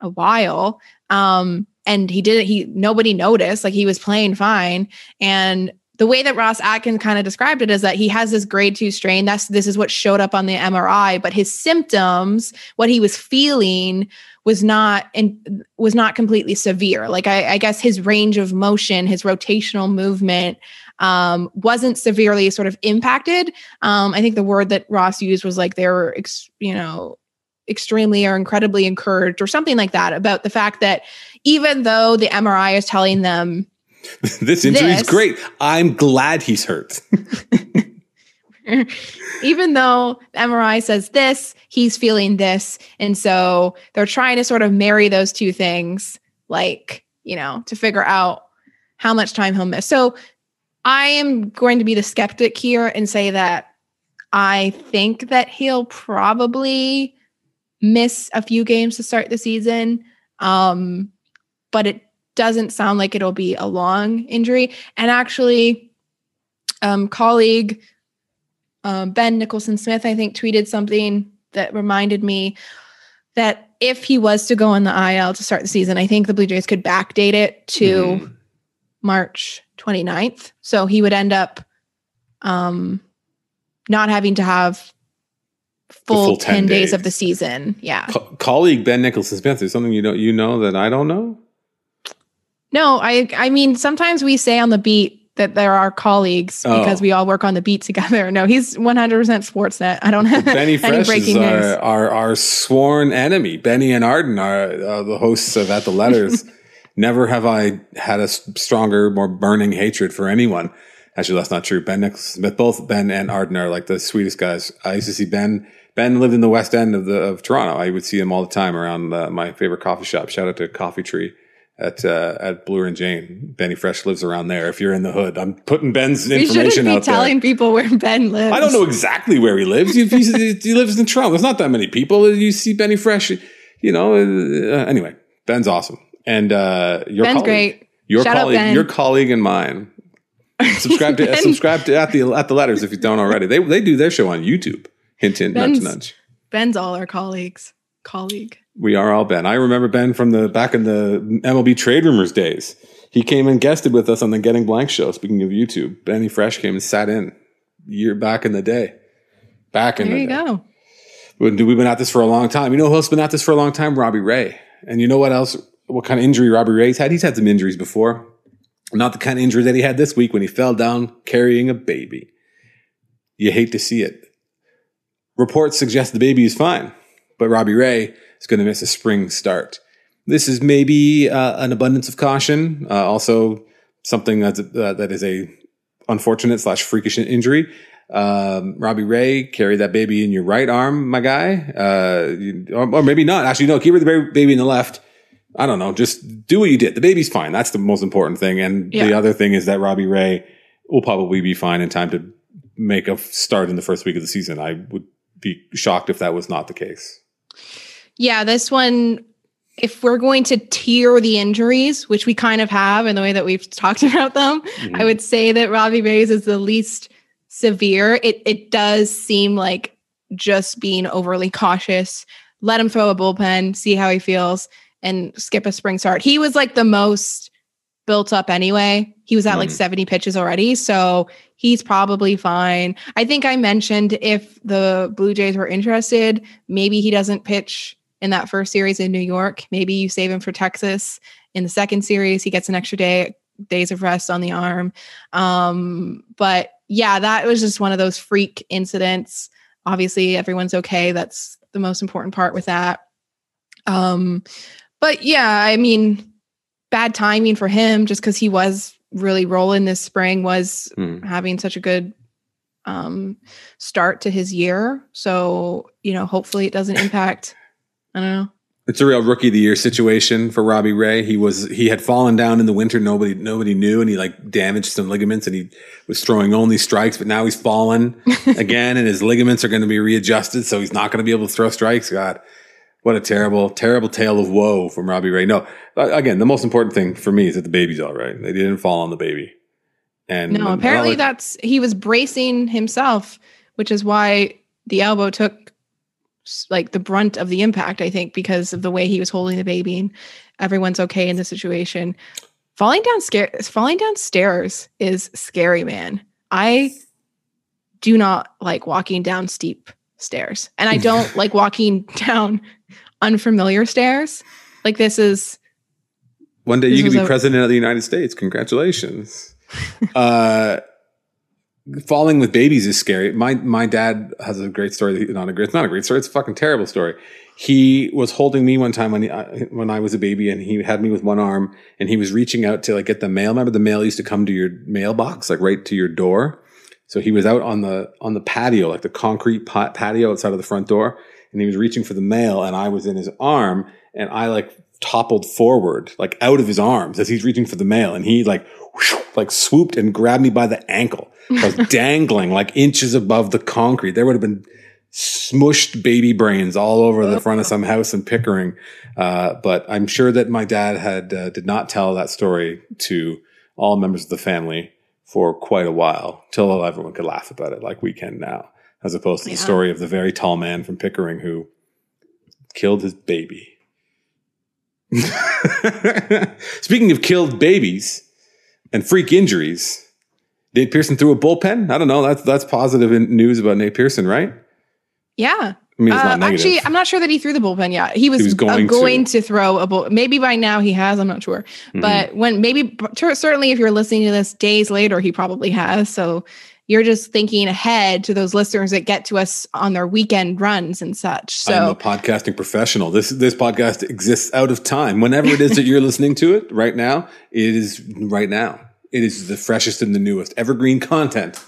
a while um, and he didn't he nobody noticed like he was playing fine. And the way that Ross Atkins kind of described it is that he has this grade 2 strain. That's this is what showed up on the MRI but his symptoms what he was feeling was not and was not completely severe. Like I, I, guess his range of motion his rotational movement um, wasn't severely sort of impacted. Um, I think the word that Ross used was like they were ex, you know extremely or incredibly encouraged or something like that about the fact that even though the MRI is telling them this injury is great, I'm glad he's hurt. even though the MRI says this, he's feeling this. And so they're trying to sort of marry those two things, like, you know, to figure out how much time he'll miss. So I am going to be the skeptic here and say that I think that he'll probably miss a few games to start the season. Um, but it doesn't sound like it'll be a long injury. And actually, um, colleague um, Ben Nicholson Smith, I think, tweeted something that reminded me that if he was to go on the IL to start the season, I think the Blue Jays could backdate it to mm. March 29th. So he would end up um, not having to have full, full 10, 10 days. days. of the season. Yeah. Co- colleague Ben Nicholson Smith, is something you know you know that I don't know? No, I I mean sometimes we say on the beat that there are colleagues oh. because we all work on the beat together. No, he's 100% Sportsnet. I don't have Benny Fresh breaking is our, our, our, sworn enemy. Benny and Arden are uh, the hosts of At the Letters. Never have I had a stronger, more burning hatred for anyone. Actually, that's not true. Ben Nicholson Smith, both Ben and Arden are like the sweetest guys. I used to see Ben Ben lived in the West End of the of Toronto. I would see him all the time around uh, my favorite coffee shop. Shout out to Coffee Tree at uh, at Bloor and Jane. Benny Fresh lives around there. If you're in the hood, I'm putting Ben's we information be out telling people where Ben lives. I don't know exactly where he lives. He, he lives in Toronto. There's not that many people. You see Benny Fresh. You know. Uh, anyway, Ben's awesome, and uh, your Ben's colleague, great. Your Shout colleague, your colleague, and mine. Subscribe to subscribe to at the at the letters if you don't already. They they do their show on YouTube. Hint hint, Ben's, nudge nudge. Ben's all our colleagues. Colleague. We are all Ben. I remember Ben from the back in the MLB trade rumors days. He came and guested with us on the Getting Blanked show. Speaking of YouTube, Benny Fresh came and sat in year back in the day. Back in there the you day. go. We've been at this for a long time. You know who else been at this for a long time? Robbie Ray. And you know what else? What kind of injury Robbie Ray's had? He's had some injuries before. Not the kind of injury that he had this week when he fell down carrying a baby. You hate to see it. Reports suggest the baby is fine, but Robbie Ray is going to miss a spring start. this is maybe uh, an abundance of caution. Uh, also, something that's uh, that is a unfortunate slash freakish injury. Um, Robbie Ray, carry that baby in your right arm, my guy. Uh, you, or, or, maybe not. Actually, no, keep the baby in the left. I don't know. Just do what you did. The baby's fine. That's the most important thing. And yeah. the other thing is that Robbie Ray will probably be fine in time to make a start in the first week of the season. I would be shocked if that was not the case. Yeah, this one, if we're going to tier the injuries, which we kind of have in the way that we've talked about them, mm-hmm. I would say that Robbie Ray's is the least severe. It it does seem like just being overly cautious. Let him throw a bullpen, see how he feels, and skip a spring start. He was like the most built up anyway. He was at mm. like 70 pitches already. So he's probably fine. I think I mentioned if the Blue Jays were interested, maybe he doesn't pitch in that first series in New York. Maybe you save him for Texas. In the second series, he gets an extra day days of rest on the arm. Um, but yeah, that was just one of those freak incidents. Obviously, everyone's okay. That's the most important part with that. Um, but yeah, I mean, bad timing for him just because he was really rolling this spring, was mm. having such a good um, start to his year. So, you know, hopefully it doesn't impact. I don't know. It's a real rookie of the year situation for Robbie Ray. He was he had fallen down in the winter. Nobody nobody knew, and he like damaged some ligaments, and he was throwing only strikes. But now he's fallen again, and his ligaments are going to be readjusted, so he's not going to be able to throw strikes. God, what a terrible, terrible tale of woe from Robbie Ray. No, again, the most important thing for me is that the baby's all right. They didn't fall on the baby. And no, apparently that's he was bracing himself, which is why the elbow took like the brunt of the impact, I think, because of the way he was holding the baby and everyone's okay in the situation. Falling down scare falling downstairs is scary, man. I do not like walking down steep stairs. And I don't like walking down unfamiliar stairs. Like this is one day you can be a, president of the United States. Congratulations. uh falling with babies is scary. My my dad has a great story. Not a great, it's not a great story. It's a fucking terrible story. He was holding me one time when he, uh, when I was a baby, and he had me with one arm, and he was reaching out to like get the mail. Remember, the mail used to come to your mailbox, like right to your door. So he was out on the on the patio, like the concrete patio outside of the front door, and he was reaching for the mail, and I was in his arm, and I like toppled forward, like out of his arms as he's reaching for the mail, and he like whoosh, like swooped and grabbed me by the ankle. I was dangling like inches above the concrete. There would have been smushed baby brains all over the front of some house in Pickering. Uh, but I'm sure that my dad had uh, did not tell that story to all members of the family for quite a while till everyone could laugh about it like we can now, as opposed to yeah. the story of the very tall man from Pickering who killed his baby. Speaking of killed babies and freak injuries, Nate Pearson threw a bullpen. I don't know. That's that's positive news about Nate Pearson, right? Yeah. I mean, uh, actually, I'm not sure that he threw the bullpen yet. He was, he was going, uh, going to. to. throw a bull. Maybe by now he has. I'm not sure. Mm-hmm. But when maybe certainly if you're listening to this days later, he probably has. So you're just thinking ahead to those listeners that get to us on their weekend runs and such. So I'm a podcasting professional. This this podcast exists out of time. Whenever it is that you're listening to it right now, it is right now. It is the freshest and the newest evergreen content.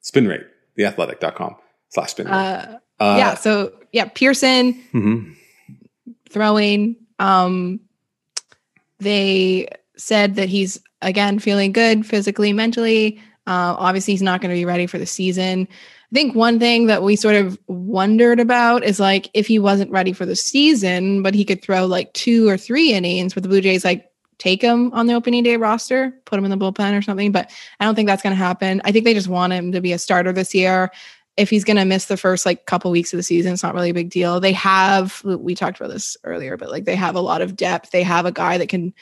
Spin rate, theathletic.com slash spin rate. Uh, uh, yeah. So yeah, Pearson mm-hmm. throwing. Um, they said that he's again feeling good physically, mentally. Uh, obviously, he's not going to be ready for the season. I think one thing that we sort of wondered about is like if he wasn't ready for the season, but he could throw like two or three innings, with the Blue Jays like take him on the opening day roster, put him in the bullpen or something. But I don't think that's going to happen. I think they just want him to be a starter this year. If he's going to miss the first like couple weeks of the season, it's not really a big deal. They have, we talked about this earlier, but like they have a lot of depth. They have a guy that can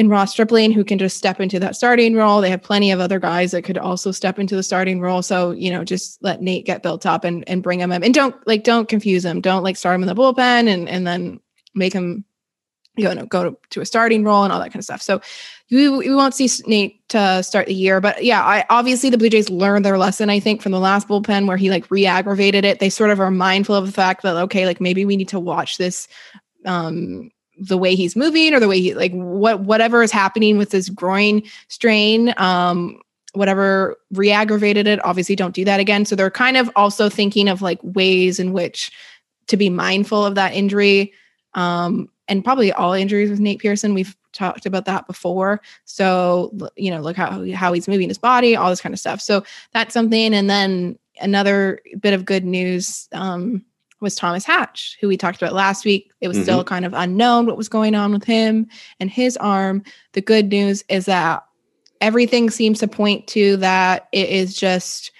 in Ross Stripling who can just step into that starting role. They have plenty of other guys that could also step into the starting role. So, you know, just let Nate get built up and, and bring him in. And don't like don't confuse him. Don't like start him in the bullpen and and then make him you know go to, to a starting role and all that kind of stuff. So we, we won't see Nate to start the year, but yeah, I obviously the Blue Jays learned their lesson. I think from the last bullpen where he like re-aggravated it. They sort of are mindful of the fact that okay, like maybe we need to watch this um the way he's moving or the way he like what whatever is happening with this groin strain um whatever re-aggravated it obviously don't do that again. So they're kind of also thinking of like ways in which to be mindful of that injury um and probably all injuries with Nate Pearson we've talked about that before. So you know look how how he's moving his body all this kind of stuff. So that's something. And then another bit of good news um was Thomas Hatch, who we talked about last week. It was mm-hmm. still kind of unknown what was going on with him and his arm. The good news is that everything seems to point to that it is just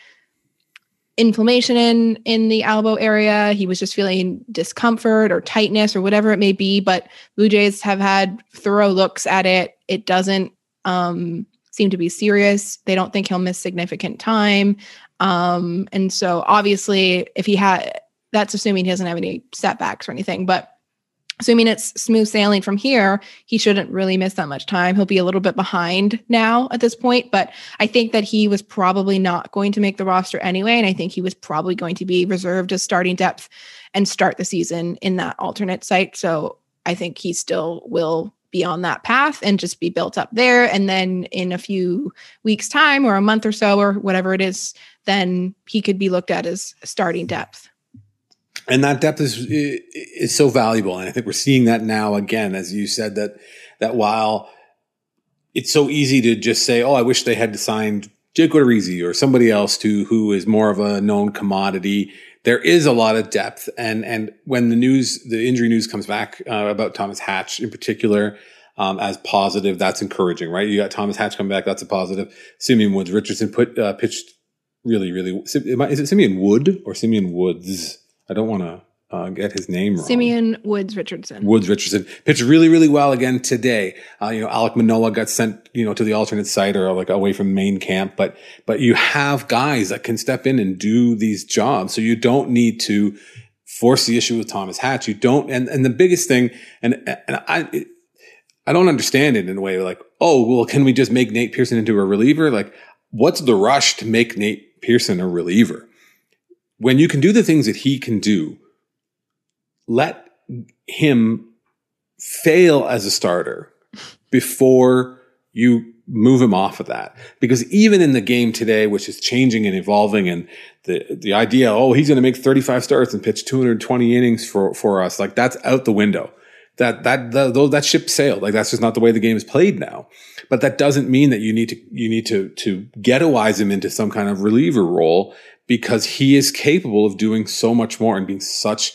inflammation in in the elbow area. He was just feeling discomfort or tightness or whatever it may be. But Blue Jays have had thorough looks at it. It doesn't um, seem to be serious. They don't think he'll miss significant time. Um, and so obviously, if he had that's assuming he doesn't have any setbacks or anything. But assuming it's smooth sailing from here, he shouldn't really miss that much time. He'll be a little bit behind now at this point, but I think that he was probably not going to make the roster anyway. And I think he was probably going to be reserved as starting depth and start the season in that alternate site. So I think he still will be on that path and just be built up there. And then in a few weeks' time or a month or so or whatever it is, then he could be looked at as starting depth and that depth is is so valuable. And i think we're seeing that now again as you said that that while it's so easy to just say oh i wish they had signed Jake Odorizzi or somebody else to who is more of a known commodity there is a lot of depth. And and when the news the injury news comes back uh, about Thomas Hatch in particular um, as positive that's encouraging right? You got Thomas Hatch coming back that's a positive. Simeon Woods Richardson put uh, pitched really really is it Simeon Wood or Simeon Woods I don't want to uh, get his name wrong. Simeon Woods Richardson. Woods Richardson pitched really, really well again today. Uh, you know, Alec Manoah got sent, you know, to the alternate site or like away from main camp, but, but you have guys that can step in and do these jobs. So you don't need to force the issue with Thomas Hatch. You don't, and, and the biggest thing, and, and I, it, I don't understand it in a way like, oh, well, can we just make Nate Pearson into a reliever? Like, what's the rush to make Nate Pearson a reliever? When you can do the things that he can do, let him fail as a starter before you move him off of that. Because even in the game today, which is changing and evolving and the, the idea, oh, he's going to make 35 starts and pitch 220 innings for, for us, like that's out the window. That, that, that, that ship sailed. Like that's just not the way the game is played now. But that doesn't mean that you need to, you need to, to ghettoize him into some kind of reliever role because he is capable of doing so much more and being such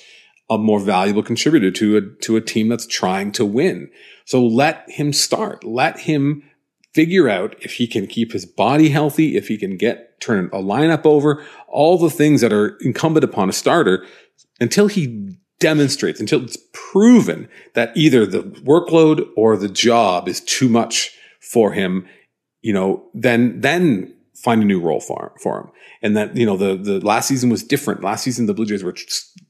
a more valuable contributor to a, to a team that's trying to win. So let him start. Let him figure out if he can keep his body healthy, if he can get, turn a lineup over, all the things that are incumbent upon a starter until he demonstrates, until it's proven that either the workload or the job is too much for him, you know, then, then find a new role for, for him. And that, you know, the, the last season was different. Last season, the Blue Jays were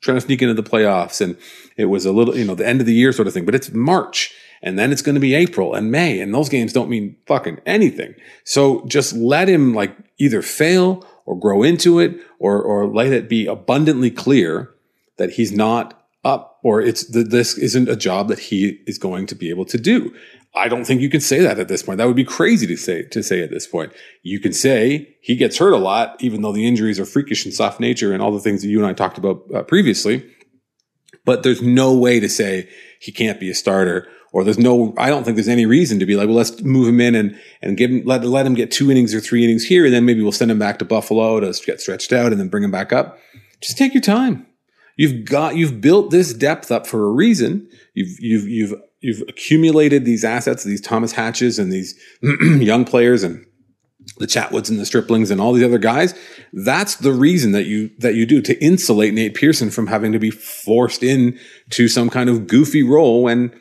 trying to sneak into the playoffs and it was a little, you know, the end of the year sort of thing, but it's March and then it's going to be April and May and those games don't mean fucking anything. So just let him like either fail or grow into it or, or let it be abundantly clear that he's not up or it's this isn't a job that he is going to be able to do. I don't think you can say that at this point. That would be crazy to say, to say at this point. You can say he gets hurt a lot, even though the injuries are freakish and soft nature and all the things that you and I talked about uh, previously. But there's no way to say he can't be a starter or there's no, I don't think there's any reason to be like, well, let's move him in and, and give him, let, let him get two innings or three innings here. And then maybe we'll send him back to Buffalo to get stretched out and then bring him back up. Just take your time. You've got, you've built this depth up for a reason. You've, you've, you've you've accumulated these assets, these Thomas Hatches and these young players and the Chatwoods and the Striplings and all these other guys. That's the reason that you that you do to insulate Nate Pearson from having to be forced in to some kind of goofy role and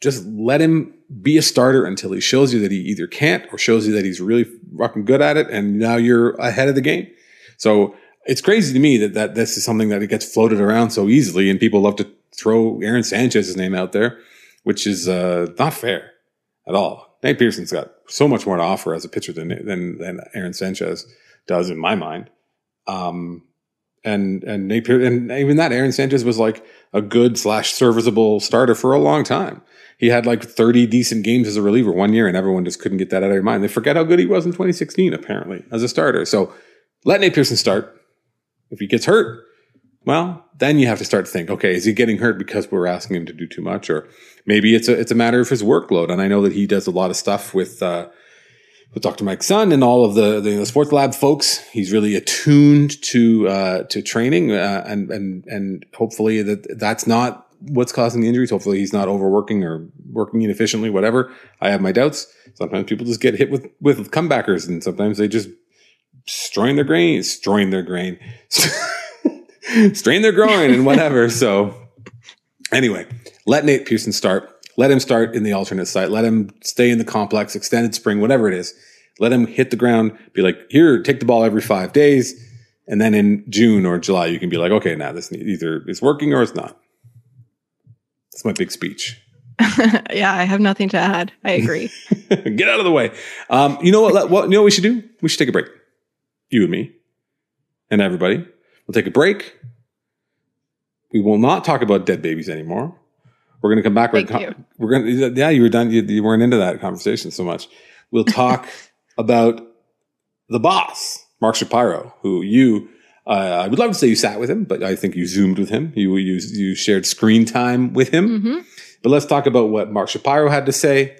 just let him be a starter until he shows you that he either can't or shows you that he's really fucking good at it and now you're ahead of the game. So it's crazy to me that, that this is something that it gets floated around so easily and people love to throw Aaron Sanchez's name out there which is uh, not fair at all. Nate Pearson's got so much more to offer as a pitcher than than, than Aaron Sanchez does in my mind. Um, and and Nate Pearson, and even that Aaron Sanchez was like a good slash serviceable starter for a long time. He had like 30 decent games as a reliever one year, and everyone just couldn't get that out of their mind. They forget how good he was in 2016, apparently, as a starter. So let Nate Pearson start. If he gets hurt, well, then you have to start to think, okay, is he getting hurt because we're asking him to do too much, or maybe it's a it's a matter of his workload. And I know that he does a lot of stuff with uh, with Dr. Mike Sun and all of the, the, the sports lab folks. He's really attuned to uh, to training, uh, and and and hopefully that that's not what's causing the injuries. Hopefully he's not overworking or working inefficiently. Whatever. I have my doubts. Sometimes people just get hit with with comebackers, and sometimes they just strain their grain, strain their grain, strain their groin, and whatever. so anyway, let Nate Pearson start. Let him start in the alternate site. Let him stay in the complex, extended spring, whatever it is. Let him hit the ground. Be like, here, take the ball every five days. And then in June or July, you can be like, okay, now this either is working or it's not. That's my big speech. yeah, I have nothing to add. I agree. Get out of the way. Um, you know what, what? You know what we should do? We should take a break. You and me, and everybody. We'll take a break. We will not talk about dead babies anymore. We're going to come back. Thank we're, you. we're going to, yeah, you were done. You, you weren't into that conversation so much. We'll talk about the boss, Mark Shapiro, who you, uh, I would love to say you sat with him, but I think you zoomed with him. You, you, you shared screen time with him. hmm But let's talk about what Mark Shapiro had to say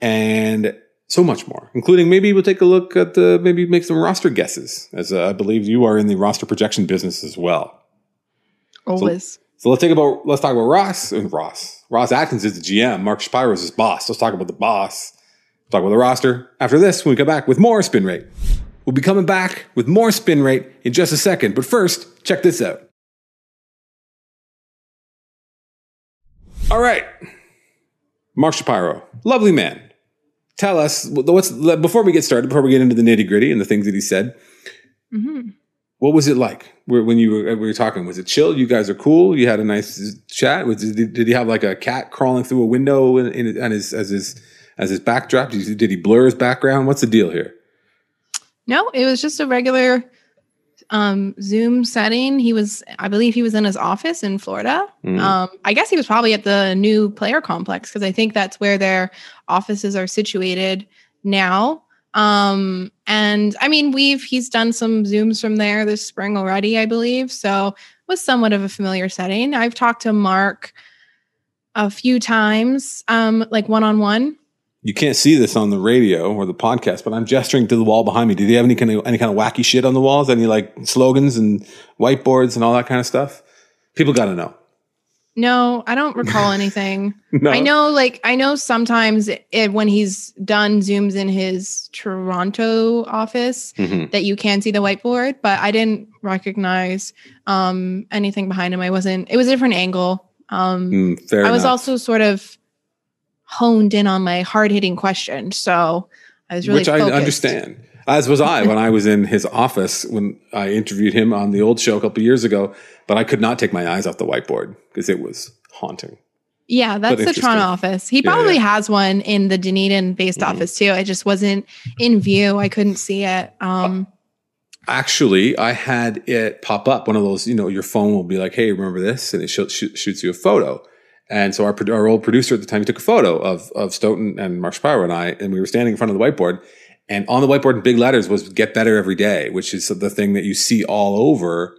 and so much more, including maybe we'll take a look at the, maybe make some roster guesses, as uh, I believe you are in the roster projection business as well. Always. So let's take about let's talk about Ross and Ross. Ross Atkins is the GM. Mark Shapiro is his boss. Let's talk about the boss. Let's Talk about the roster after this when we come back with more spin rate. We'll be coming back with more spin rate in just a second. But first, check this out. All right, Mark Shapiro, lovely man. Tell us what's before we get started. Before we get into the nitty gritty and the things that he said. hmm What was it like when you were, we were talking? Was it chill? You guys are cool. You had a nice chat. Was did, did he have like a cat crawling through a window in, in, on his as his as his backdrop? Did he, did he blur his background? What's the deal here? No, it was just a regular um, Zoom setting. He was, I believe, he was in his office in Florida. Mhm. Um, I guess he was probably at the new player complex because I think that's where their offices are situated now. Um, and I mean, we've he's done some zooms from there this spring already, I believe. So it was somewhat of a familiar setting. I've talked to Mark a few times, um, like one on one. You can't see this on the radio or the podcast, but I'm gesturing to the wall behind me. Do they have any kind of any kind of wacky shit on the walls? Any like slogans and whiteboards and all that kind of stuff? People got to know. No, I don't recall anything. No. I know, like, I know sometimes it, when he's done zooms in his Toronto office Mhm. that you can see the whiteboard, but I didn't recognize um, anything behind him. I wasn't, it was a different angle. Um, Mm, I was enough. also sort of honed in on my hard hitting question. So I was really which I understand. As was I when I was in his office when I interviewed him on the old show a couple years ago. But I could not take my eyes off the whiteboard because it was haunting. Yeah, that's the. Toronto office. He probably yeah. has one in the Dunedin based Mhm. office too. It just wasn't in view. I couldn't see it. Um, Actually, I had it pop up. One of those, you know, your phone will be like, "Hey, remember this?" and it sh- sh- shoots you a photo. And so our our old producer at the time he took a photo of of Stoeten and Mark Shapiro and I, and we were standing in front of the whiteboard. And on the whiteboard in big letters was "Get better every day," which is the thing that you see all over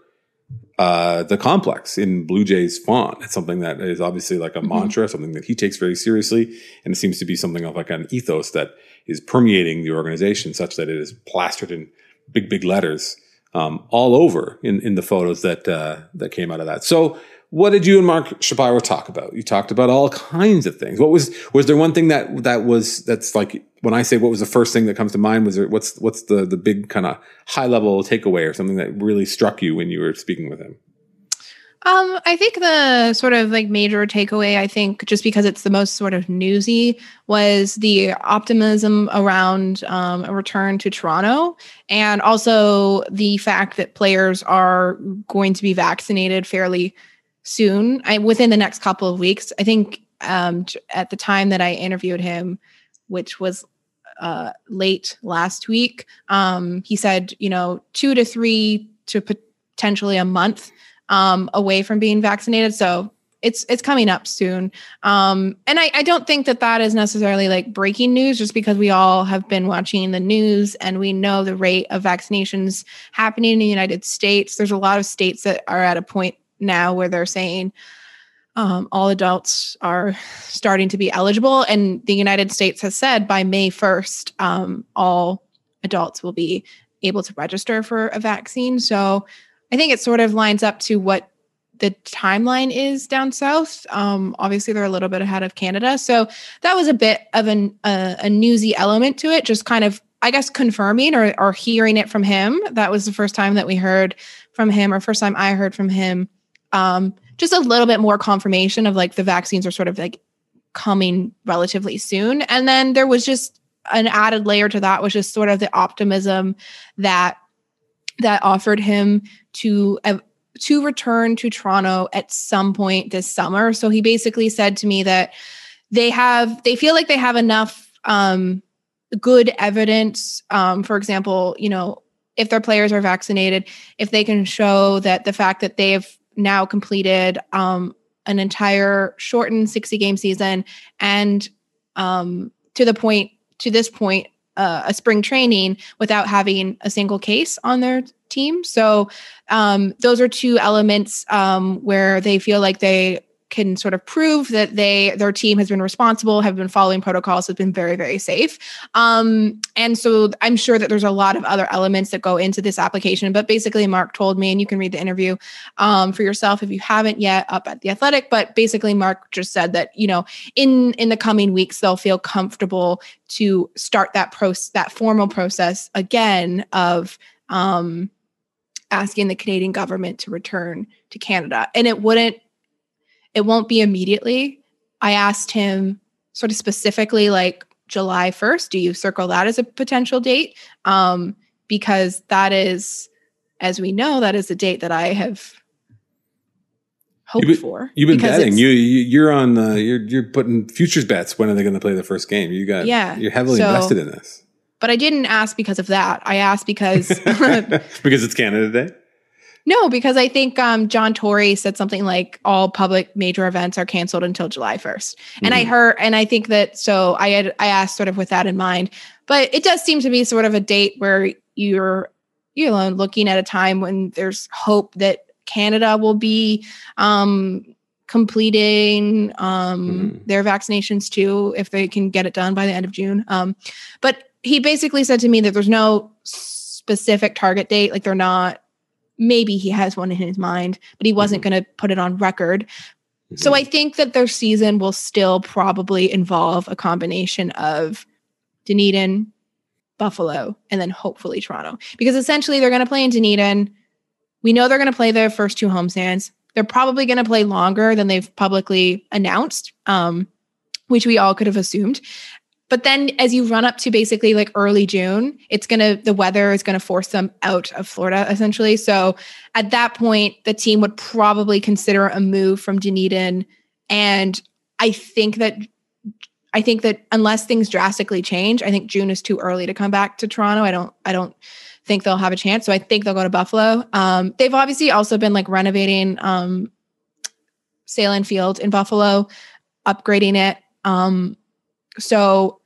uh, the complex in Blue Jays font. It's something that is obviously like a Mhm. mantra, something that he takes very seriously, and it seems to be something of like an ethos that is permeating the organization, such that it is plastered in big, big letters um, all over in, in the photos that uh, that came out of that. So, what did you and Mark Shapiro talk about? You talked about all kinds of things. What was was there one thing that that was that's like when I say what was the first thing that comes to mind? Was there what's what's the the big kind of high level takeaway or something that really struck you when you were speaking with him? Um, I think the sort of like major takeaway, I think, just because it's the most sort of newsy, was the optimism around um, a return to Toronto, and also the fact that players are going to be vaccinated fairly soon, I, within the next couple of weeks. I think um, at the time that I interviewed him, which was uh, late last week, um, he said, you know, two to three to potentially a month um, away from being vaccinated. So it's it's coming up soon. Um, and I, I don't think that that is necessarily like breaking news, just because we all have been watching the news and we know the rate of vaccinations happening in the United States. There's a lot of states that are at a point now where they're saying um, all adults are starting to be eligible, and the United States has said by May 1st, um, all adults will be able to register for a vaccine. So I think it sort of lines up to what the timeline is down south. Um, obviously, they're a little bit ahead of Canada. So that was a bit of an, uh, a newsy element to it, just kind of, I guess, confirming or, or hearing it from him. That was the first time that we heard from him, or first time I heard from him. Um, just a little bit more confirmation of like the vaccines are sort of like coming relatively soon. And then there was just an added layer to that, which is sort of the optimism that that offered him to uh, to return to Toronto at some point this summer. So he basically said to me that they have they feel like they have enough um, good evidence. Um, for example, you know, if their players are vaccinated, if they can show that the fact that they have now completed um, an entire shortened 60 game season and um, to the point to this point uh, a spring training without having a single case on their team. So um, those are two elements um, where they feel like they can sort of prove that they their team has been responsible, have been following protocols, has been very very safe. Um, and so I'm sure that there's a lot of other elements that go into this application. But basically, Mark told me, and you can read the interview um, for yourself if you haven't yet up at the Athletic. But basically, Mark just said that you know in in the coming weeks they'll feel comfortable to start that process that formal process again of um, asking the Canadian government to return to Canada. And it wouldn't it won't be immediately. I asked him sort of specifically, like July 1st, do you circle that as a potential date? Um, because that is, as we know, that is the date that I have hoped you've been, for. You've been betting. You, you are on the you're you're putting futures bets. When are they going to play the first game? You got yeah. You're heavily so, invested in this. But I didn't ask because of that. I asked because because it's Canada Day. No, because I think um, John Tory said something like all public major events are canceled until July 1st. Mm-hmm. And I mm-hmm. heard, and I think that, so I had, I asked sort of with that in mind, but it does seem to be sort of a date where you're, you know, looking at a time when there's hope that Canada will be um, completing um, mm-hmm. their vaccinations too, if they can get it done by the end of June. Um, but he basically said to me that there's no specific target date, like they're not maybe he has one in his mind, but he wasn't mm-hmm. going to put it on record. Mm-hmm. So I think that their season will still probably involve a combination of Dunedin, Buffalo, and then hopefully Toronto. Because essentially they're going to play in Dunedin. We know they're going to play their first two homestands. They're probably going to play longer than they've publicly announced, um, which we all could have assumed. But then as you run up to basically like early June, it's going to, the weather is going to force them out of Florida essentially. So at that point, the team would probably consider a move from Dunedin. And I think that, I think that unless things drastically change, I think June is too early to come back to Toronto. I don't, I don't think they'll have a chance. So I think they'll go to Buffalo. Um, they've obviously also been like renovating um, Sahlen Field in Buffalo, upgrading it. Um, so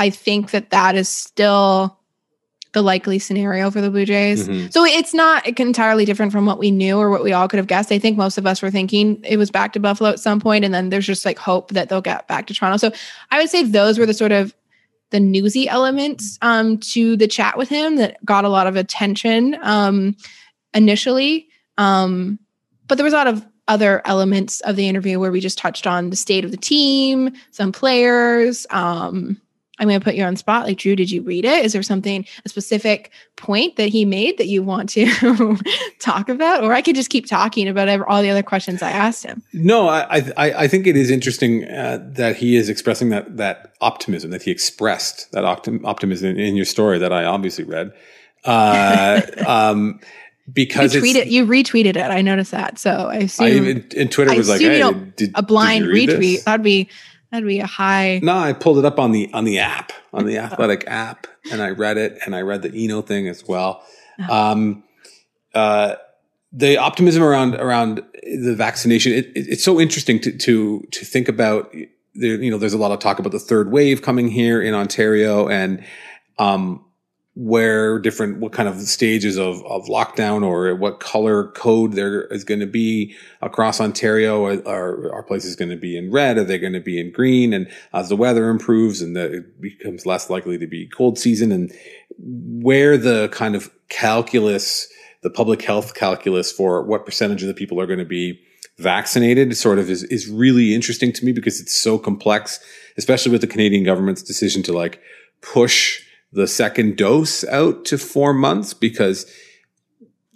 I think that that is still the likely scenario for the Blue Jays. Mm-hmm. So it's not entirely different from what we knew or what we all could have guessed. I think most of us were thinking it was back to Buffalo at some point, and then there's just like hope that they'll get back to Toronto. So I would say those were the sort of the newsy elements um, to the chat with him that got a lot of attention um, initially. Um, but there was a lot of other elements of the interview where we just touched on the state of the team, some players, um, I'm going to put you on spot. Like, Drew, did you read it? Is there something, a specific point that he made that you want to talk about? Or I could just keep talking about all the other questions I asked him. No, I, I, I think it is interesting uh, that he is expressing that, that optimism, that he expressed that optim- optimism in your story that I obviously read. Uh, um, because you you retweeted it. I noticed that. So I assume. I and Twitter was like, hey, did, a blind retweet. This? That'd be That'd be a high. No, I pulled it up on the on the app on the athletic app, and I read it, and I read the Eno thing as well. Uh-huh. Um, uh, the optimism around around the vaccination it, it, it's so interesting to to to think about there, you know there's a lot of talk about the third wave coming here in Ontario and um, where different what kind of stages of, of lockdown or what color code there is going to be across Ontario. Are our place is going to be in red? Are they going to be in green? And as the weather improves and the, it becomes less likely to be cold season, and where the kind of calculus, the public health calculus for what percentage of the people are going to be vaccinated, sort of is is really interesting to me because it's so complex, especially with the Canadian government's decision to like push the second dose out to four months because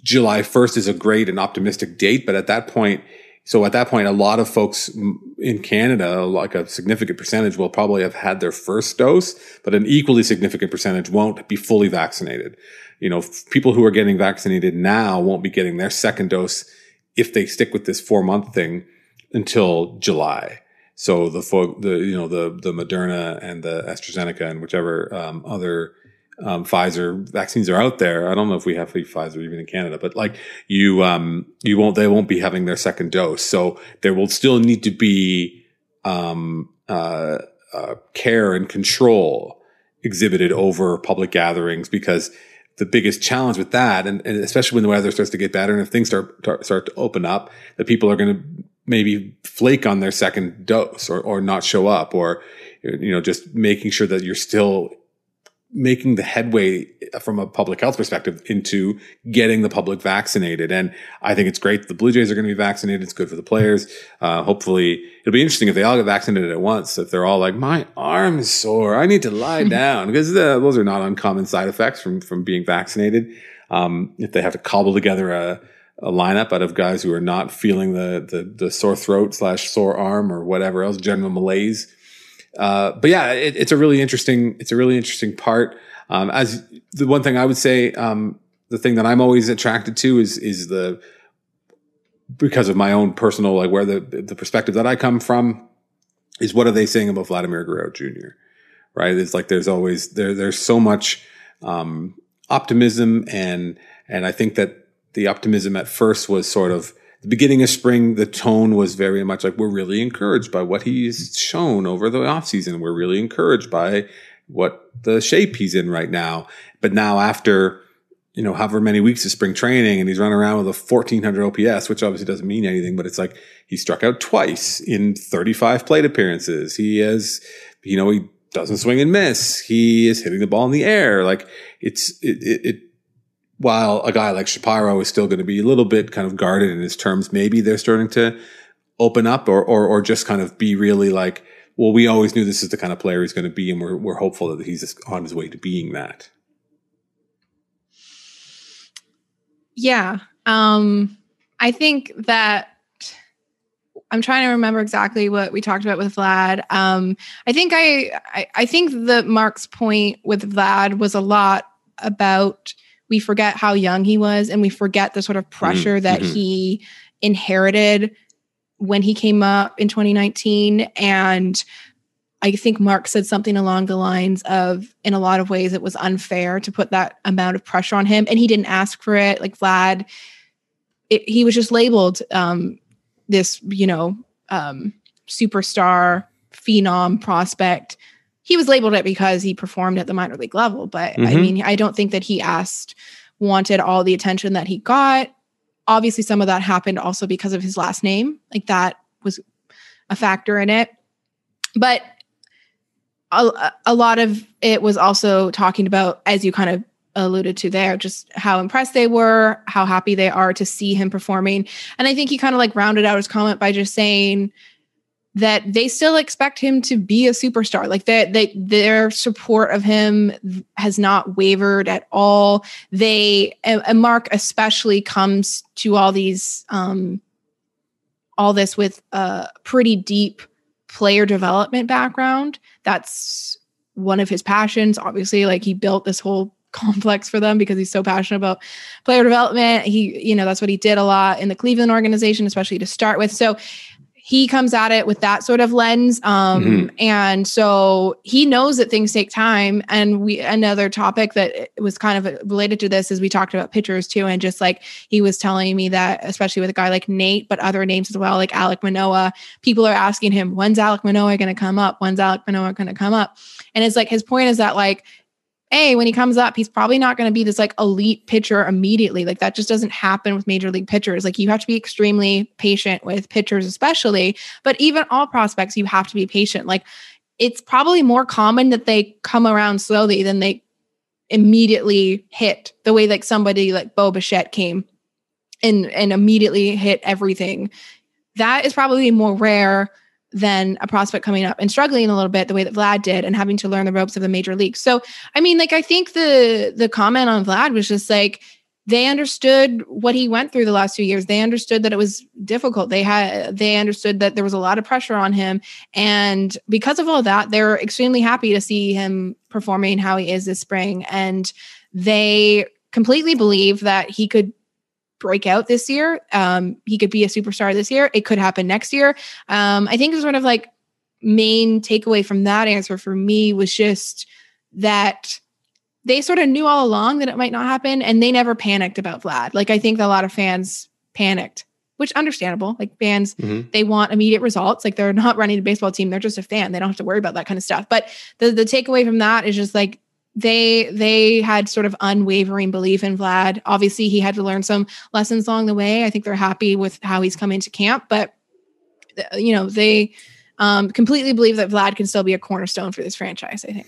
July 1st is a great and optimistic date. But at that point, so at that point, a lot of folks in Canada, like a significant percentage will probably have had their first dose, but an equally significant percentage won't be fully vaccinated. You know, people who are getting vaccinated now won't be getting their second dose if they stick with this four month thing until July. So the folk, the you know the the Moderna and the AstraZeneca and whichever um, other um, Pfizer vaccines are out there. I don't know if we have Pfizer even in Canada, but like you, um, you won't, they won't be having their second dose. So there will still need to be, um, uh, uh, care and control exhibited over public gatherings because the biggest challenge with that, and, and especially when the weather starts to get better and if things start, start to open up, that people are going to maybe flake on their second dose or, or not show up or, you know, just making sure that you're still making the headway from a public health perspective into getting the public vaccinated. And I think it's great the Blue Jays are going to be vaccinated. It's good for the players. Uh, hopefully it'll be interesting if they all get vaccinated at once. If they're all like, my arm is sore. I need to lie down because the, those are not uncommon side effects from, from being vaccinated. Um, if they have to cobble together a, a lineup out of guys who are not feeling the the, the sore throat slash sore arm or whatever else, general malaise. Uh, but yeah, it, it's a really interesting it's a really interesting part. Um, as the one thing I would say, um, the thing that I'm always attracted to is is the because of my own personal like where the the perspective that I come from is what are they saying about Vladimir Guerrero Jr. Right? It's like there's always there there's so much um, optimism and and I think that the optimism at first was sort of the beginning of spring. The tone was very much like we're really encouraged by what he's shown over the offseason. We're really encouraged by what the shape he's in right now. But now after, you know, however many weeks of spring training and he's running around with a 1400 OPS, which obviously doesn't mean anything, but it's like he struck out twice in 35 plate appearances. He has, you know, he doesn't swing and miss. He is hitting the ball in the air. Like it's, it, it, it while a guy like Shapiro is still going to be a little bit kind of guarded in his terms, maybe they're starting to open up or, or, or just kind of be really like, well, we always knew this is the kind of player he's going to be, and we're, we're hopeful that he's on his way to being that. Yeah. Um, I think that I'm trying to remember exactly what we talked about with Vlad. Um, I think I, I, I think that Mark's point with Vlad was a lot about we forget how young he was and we forget the sort of pressure mm-hmm. that he inherited when he came up in 2019 and I think Mark said something along the lines of, in a lot of ways, it was unfair to put that amount of pressure on him. And he didn't ask for it. Like Vlad, it, he was just labeled um, this, you know, um, superstar, phenom prospect he was labeled it because he performed at the minor league level. But mm-hmm. I mean, I don't think that he asked, wanted all the attention that he got. Obviously, some of that happened also because of his last name. Like that was a factor in it. But a, a lot of it was also talking about, as you kind of alluded to there, just how impressed they were, how happy they are to see him performing. And I think he kind of like rounded out his comment by just saying, that they still expect him to be a superstar. Like that, they, their support of him has not wavered at all. They and Mark especially comes to all these, um, all this with a pretty deep player development background. That's one of his passions. Obviously, like he built this whole complex for them because he's so passionate about player development. He, you know, that's what he did a lot in the Cleveland organization, especially to start with. So he comes at it with that sort of lens um Mhm. and so he knows that things take time and we another topic that was kind of related to this is we talked about pitchers too and just like he was telling me that especially with a guy like Nate but other names as well like Alec Manoah people are asking him when's Alec Manoah going to come up when's Alec Manoah going to come up and it's like his point is that like a when he comes up he's probably not going to be this like elite pitcher immediately. Like that just doesn't happen with major league pitchers. Like you have to be extremely patient with pitchers especially but even all prospects you have to be patient. Like it's probably more common that they come around slowly than they immediately hit the way like somebody like Bo Bichette came and and immediately hit everything. That is probably more rare than a prospect coming up and struggling a little bit the way that Vlad did and having to learn the ropes of the major league. So, I mean, like I think the the comment on Vlad was just like they understood what he went through the last few years. They understood that it was difficult. They had they understood that there was a lot of pressure on him and because of all that, they're extremely happy to see him performing how he is this spring and they completely believe that he could break out this year. Um, he could be a superstar this year. It could happen next year. Um, I think sort of like main takeaway from that answer for me was just that they sort of knew all along that it might not happen and they never panicked about Vlad. Like I think a lot of fans panicked, which understandable. Like fans, Mhm. they want immediate results. Like they're not running a baseball team. They're just a fan. They don't have to worry about that kind of stuff. But the the takeaway from that is just like they they had sort of unwavering belief in Vlad. Obviously, he had to learn some lessons along the way. I think they're happy with how he's come into camp, but uh, you know they um, completely believe that Vlad can still be a cornerstone for this franchise. I think.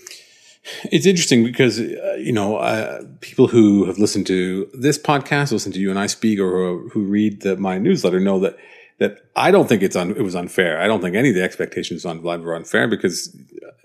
It's interesting because uh, you know uh, people who have listened to this podcast, listen to you and I speak, or who, who read the, my newsletter know that that I don't think it's un, it was unfair. I don't think any of the expectations on Vlad were unfair because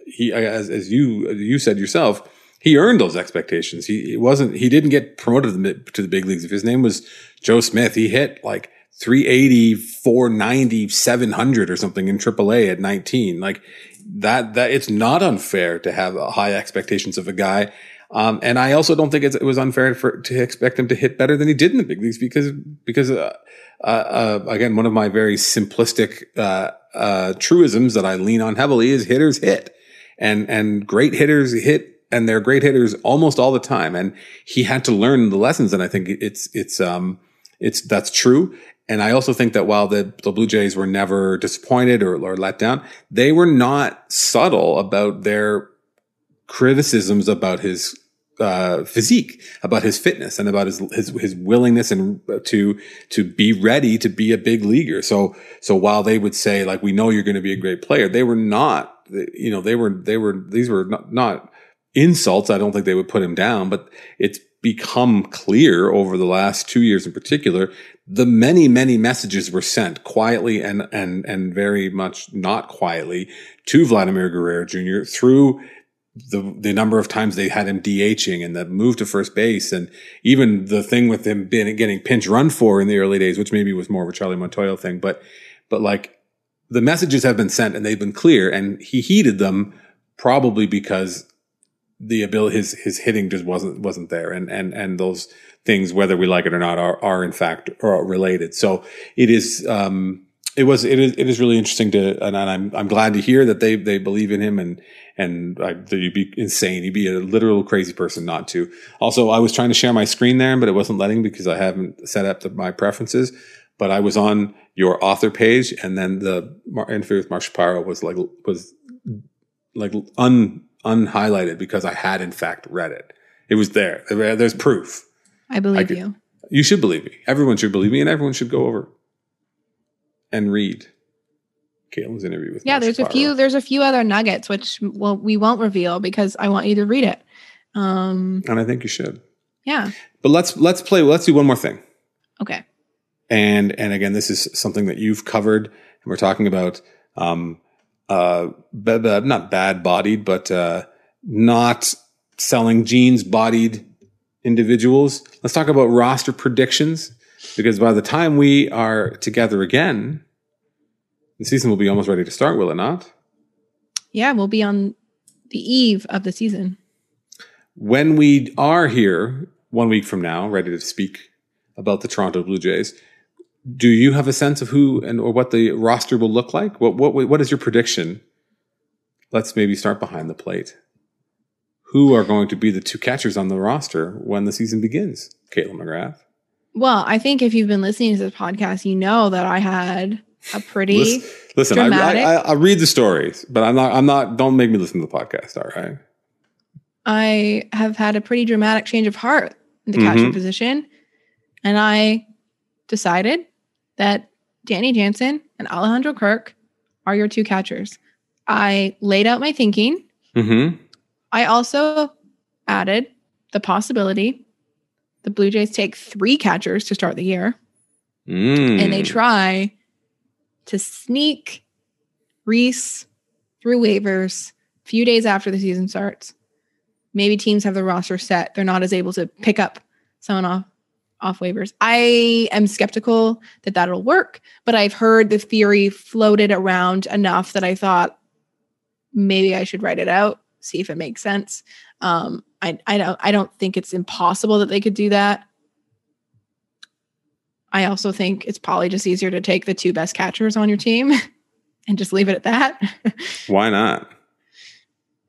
he, as, as you you said yourself, he earned those expectations. He wasn't he didn't get promoted to the, to the big leagues. If his name was Joe Smith, he hit like 380, 490, 700 or something in AAA at 19. Like that, that it's not unfair to have high expectations of a guy. Um, and I also don't think it was unfair for, to expect him to hit better than he did in the big leagues because, because, uh, uh, uh, again, one of my very simplistic, uh, uh, truisms that I lean on heavily is hitters hit and, and great hitters hit and they're great hitters almost all the time. And he had to learn the lessons. And I think it's, it's, um, it's, that's true. And I also think that while the, the Blue Jays were never disappointed or, or let down, they were not subtle about their criticisms about his uh, physique, about his fitness, and about his his his willingness and to to be ready to be a big leaguer. So so while they would say like we know you're going to be a great player, they were not. You know they were they were these were not, not insults. I don't think they would put him down, but it's become clear over the last two years in particular the many many messages were sent quietly and and and very much not quietly to Vladimir Guerrero Jr. through the the number of times they had him DHing and the move to first base and even the thing with him being getting pinch run for in the early days, which maybe was more of a Charlie Montoyo thing, but but like the messages have been sent and they've been clear and he heeded them probably because the ability his his hitting just wasn't wasn't there. And and and those things whether we like it or not are are in fact are related. So it is um it was it is it is really interesting to and I'm I'm glad to hear that they they believe in him. And and I, you'd be insane. You'd be a literal crazy person not to. Also I was trying to share my screen there but it wasn't letting because I haven't set up the, my preferences. But I was on your author page and then the interview with Mark Shapiro was like was like un unhighlighted because I had in fact read it. It was there. There's proof. I believe I could, you. You should believe me. Everyone should believe me, and everyone should go over and read Kaitlyn's interview with. Yeah, there's a few. There's a few other nuggets which well we won't reveal because I want you to read it. Um, and I think you should. Yeah. But let's let's play. Let's do one more thing. Okay. And and again, this is something that you've covered, and we're talking about. Um, uh, b- b- not bad bodied, but uh, not selling jeans bodied individuals. Let's talk about roster predictions because by the time we are together again, the season will be almost ready to start, will it not? Yeah, we'll be on the eve of the season. When we are here one week from now, ready to speak about the Toronto Blue Jays, do you have a sense of who and or what the roster will look like? What what what is your prediction? Let's maybe start behind the plate. Who are going to be the two catchers on the roster when the season begins? Kaitlyn McGrath. Well, I think if you've been listening to this podcast, you know that I had a pretty listen. listen I, I, I, read the stories, but I'm not. I'm not. Don't make me listen to the podcast. All right. I have had a pretty dramatic change of heart in the mm-hmm. catcher position, and I decided that Danny Jansen and Alejandro Kirk are your two catchers. I laid out my thinking. Mm-hmm. I also added the possibility the Blue Jays take three catchers to start the year. Mm. And they try to sneak Reese through waivers a few days after the season starts. Maybe teams have the roster set. They're not as able to pick up someone off off waivers. I am skeptical that that'll work, but I've heard the theory floated around enough that I thought maybe I should write it out, see if it makes sense. Um, I, I don't I don't think it's impossible that they could do that. I also think it's probably just easier to take the two best catchers on your team and just leave it at that. Why not?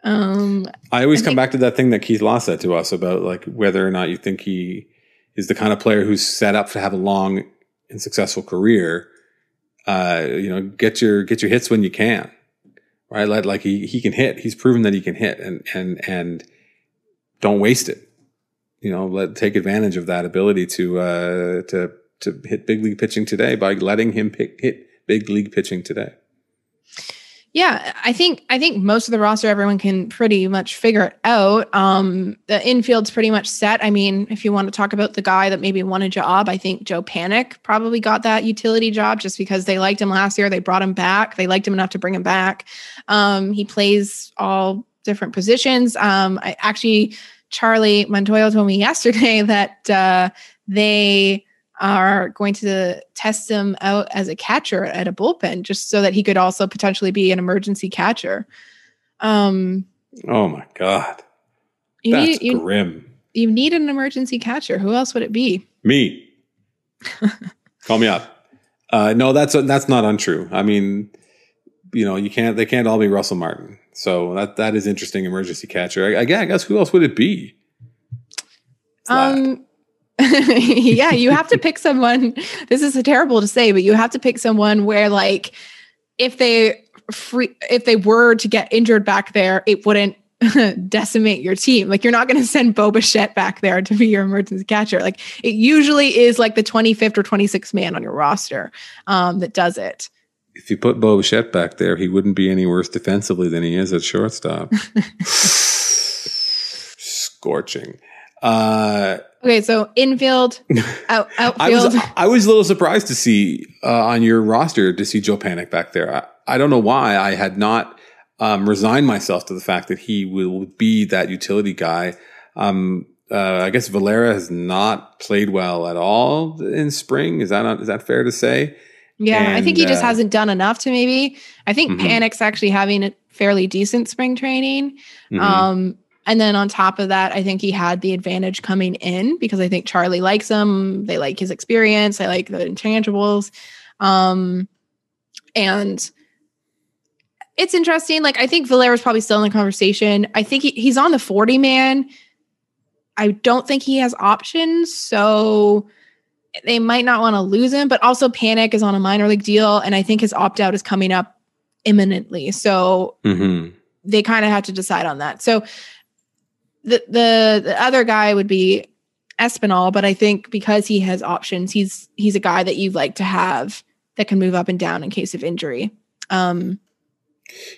Um, I always I come think, back to that thing that Keith Law said to us about like whether or not you think he is the kind of player who's set up to have a long and successful career. Uh, you know, get your get your hits when you can, right? Like, like he he can hit. He's proven that he can hit, and and and don't waste it. You know, let take advantage of that ability to uh, to to hit big league pitching today by letting him pick, hit big league pitching today. Yeah, I think I think most of the roster everyone can pretty much figure it out. Um, the infield's pretty much set. I mean, if you want to talk about the guy that maybe won a job, I think Joe Panik probably got that utility job just because they liked him last year. They brought him back. They liked him enough to bring him back. Um, he plays all different positions. Um, I actually Charlie Montoyo told me yesterday that uh, they are going to test him out as a catcher at a bullpen just so that he could also potentially be an emergency catcher. Um, oh my God. You That's need, you, grim. You need an emergency catcher. Who else would it be? Me. Call me up. Uh, no, that's that's not untrue. I mean, you know, you can't. They can't all be Russell Martin. So that that is interesting. Emergency catcher. I, I guess who else would it be? Um. yeah, you have to pick someone. This is terrible to say, but you have to pick someone where, like, if they free, if they were to get injured back there, it wouldn't decimate your team. Like, you're not going to send Bo Bichette back there to be your emergency catcher. Like, it usually is like the 25th or 26th man on your roster um, that does it if you put Bo Bichette back there, he wouldn't be any worse defensively than he is at shortstop. Scorching. Uh, okay, so infield, out, outfield. I was I was a little surprised to see uh, on your roster to see Joe Panik back there. I, I don't know why I had not um, resigned myself to the fact that he will be that utility guy. Um, uh, I guess Valera has not played well at all in spring. Is that not, is that fair to say? Yeah, and, I think he just uh, hasn't done enough to maybe. I think mm-hmm. Panik's actually having a fairly decent spring training. Mm-hmm. Um, and then on top of that, I think he had the advantage coming in because I think Charlie likes him. They like his experience. They like the intangibles. Um, and it's interesting. Like, I think Valera's probably still in the conversation. I think he, he's on the 40 man. I don't think he has options. So they might not want to lose him, but also Panik is on a minor league deal, and I think his opt out is coming up imminently. So mm-hmm. they kind of have to decide on that. So the the the other guy would be Espinal, but I think because he has options, he's he's a guy that you'd like to have that can move up and down in case of injury. Um,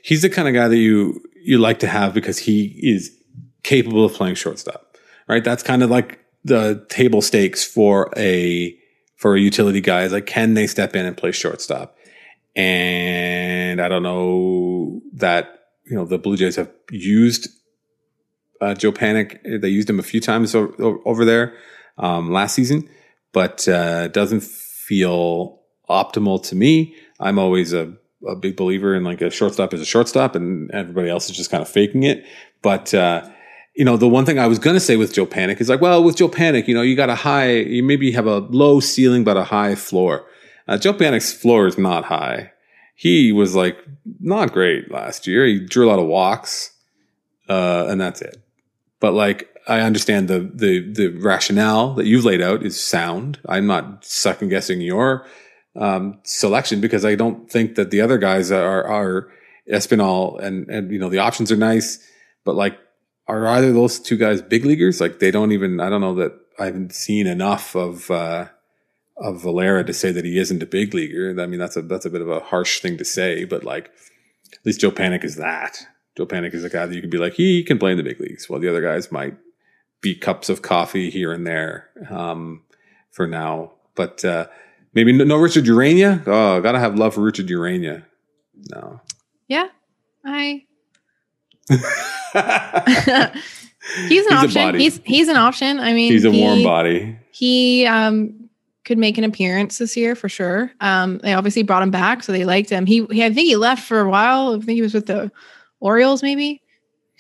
he's the kind of guy that you you like to have because he is capable of playing shortstop, right? That's kind of like the table stakes for a for a utility guy is like can they step in and play shortstop? And I don't know that you know the Blue Jays have used uh, Joe Panik. They used him a few times over, over there um, last season, but uh, doesn't feel optimal to me. I'm always a, a big believer in like a shortstop is a shortstop, and everybody else is just kind of faking it. But uh, you know, the one thing I was going to say with Joe Panik is like, well, with Joe Panik, you know, you got a high, you maybe have a low ceiling, but a high floor. Uh, Joe Panik's floor is not high. He was like not great last year. He drew a lot of walks, uh, and that's it. But like, I understand the the the rationale that you've laid out is sound. I'm not second guessing your um, selection because I don't think that the other guys are are Espinal and and you know the options are nice, but like, are either those two guys big leaguers? Like, they don't even. I don't know that I haven't seen enough of. Uh, of Valera to say that he isn't a big leaguer. I mean, that's a that's a bit of a harsh thing to say, but like at least Joe Panik is that. Joe Panik is a guy that you can be like, he can play in the big leagues, while the other guys might be cups of coffee here and there um, for now. But uh, maybe no, no Richard Urena. Oh, gotta have love for Richard Urena. No. Yeah, I. he's an He's option. He's he's an option. I mean, He's a he, warm body. He um could make an appearance this year for sure. Um, they obviously brought him back, so they liked him. He, he I think he left for a while. I think he was with the Orioles, maybe.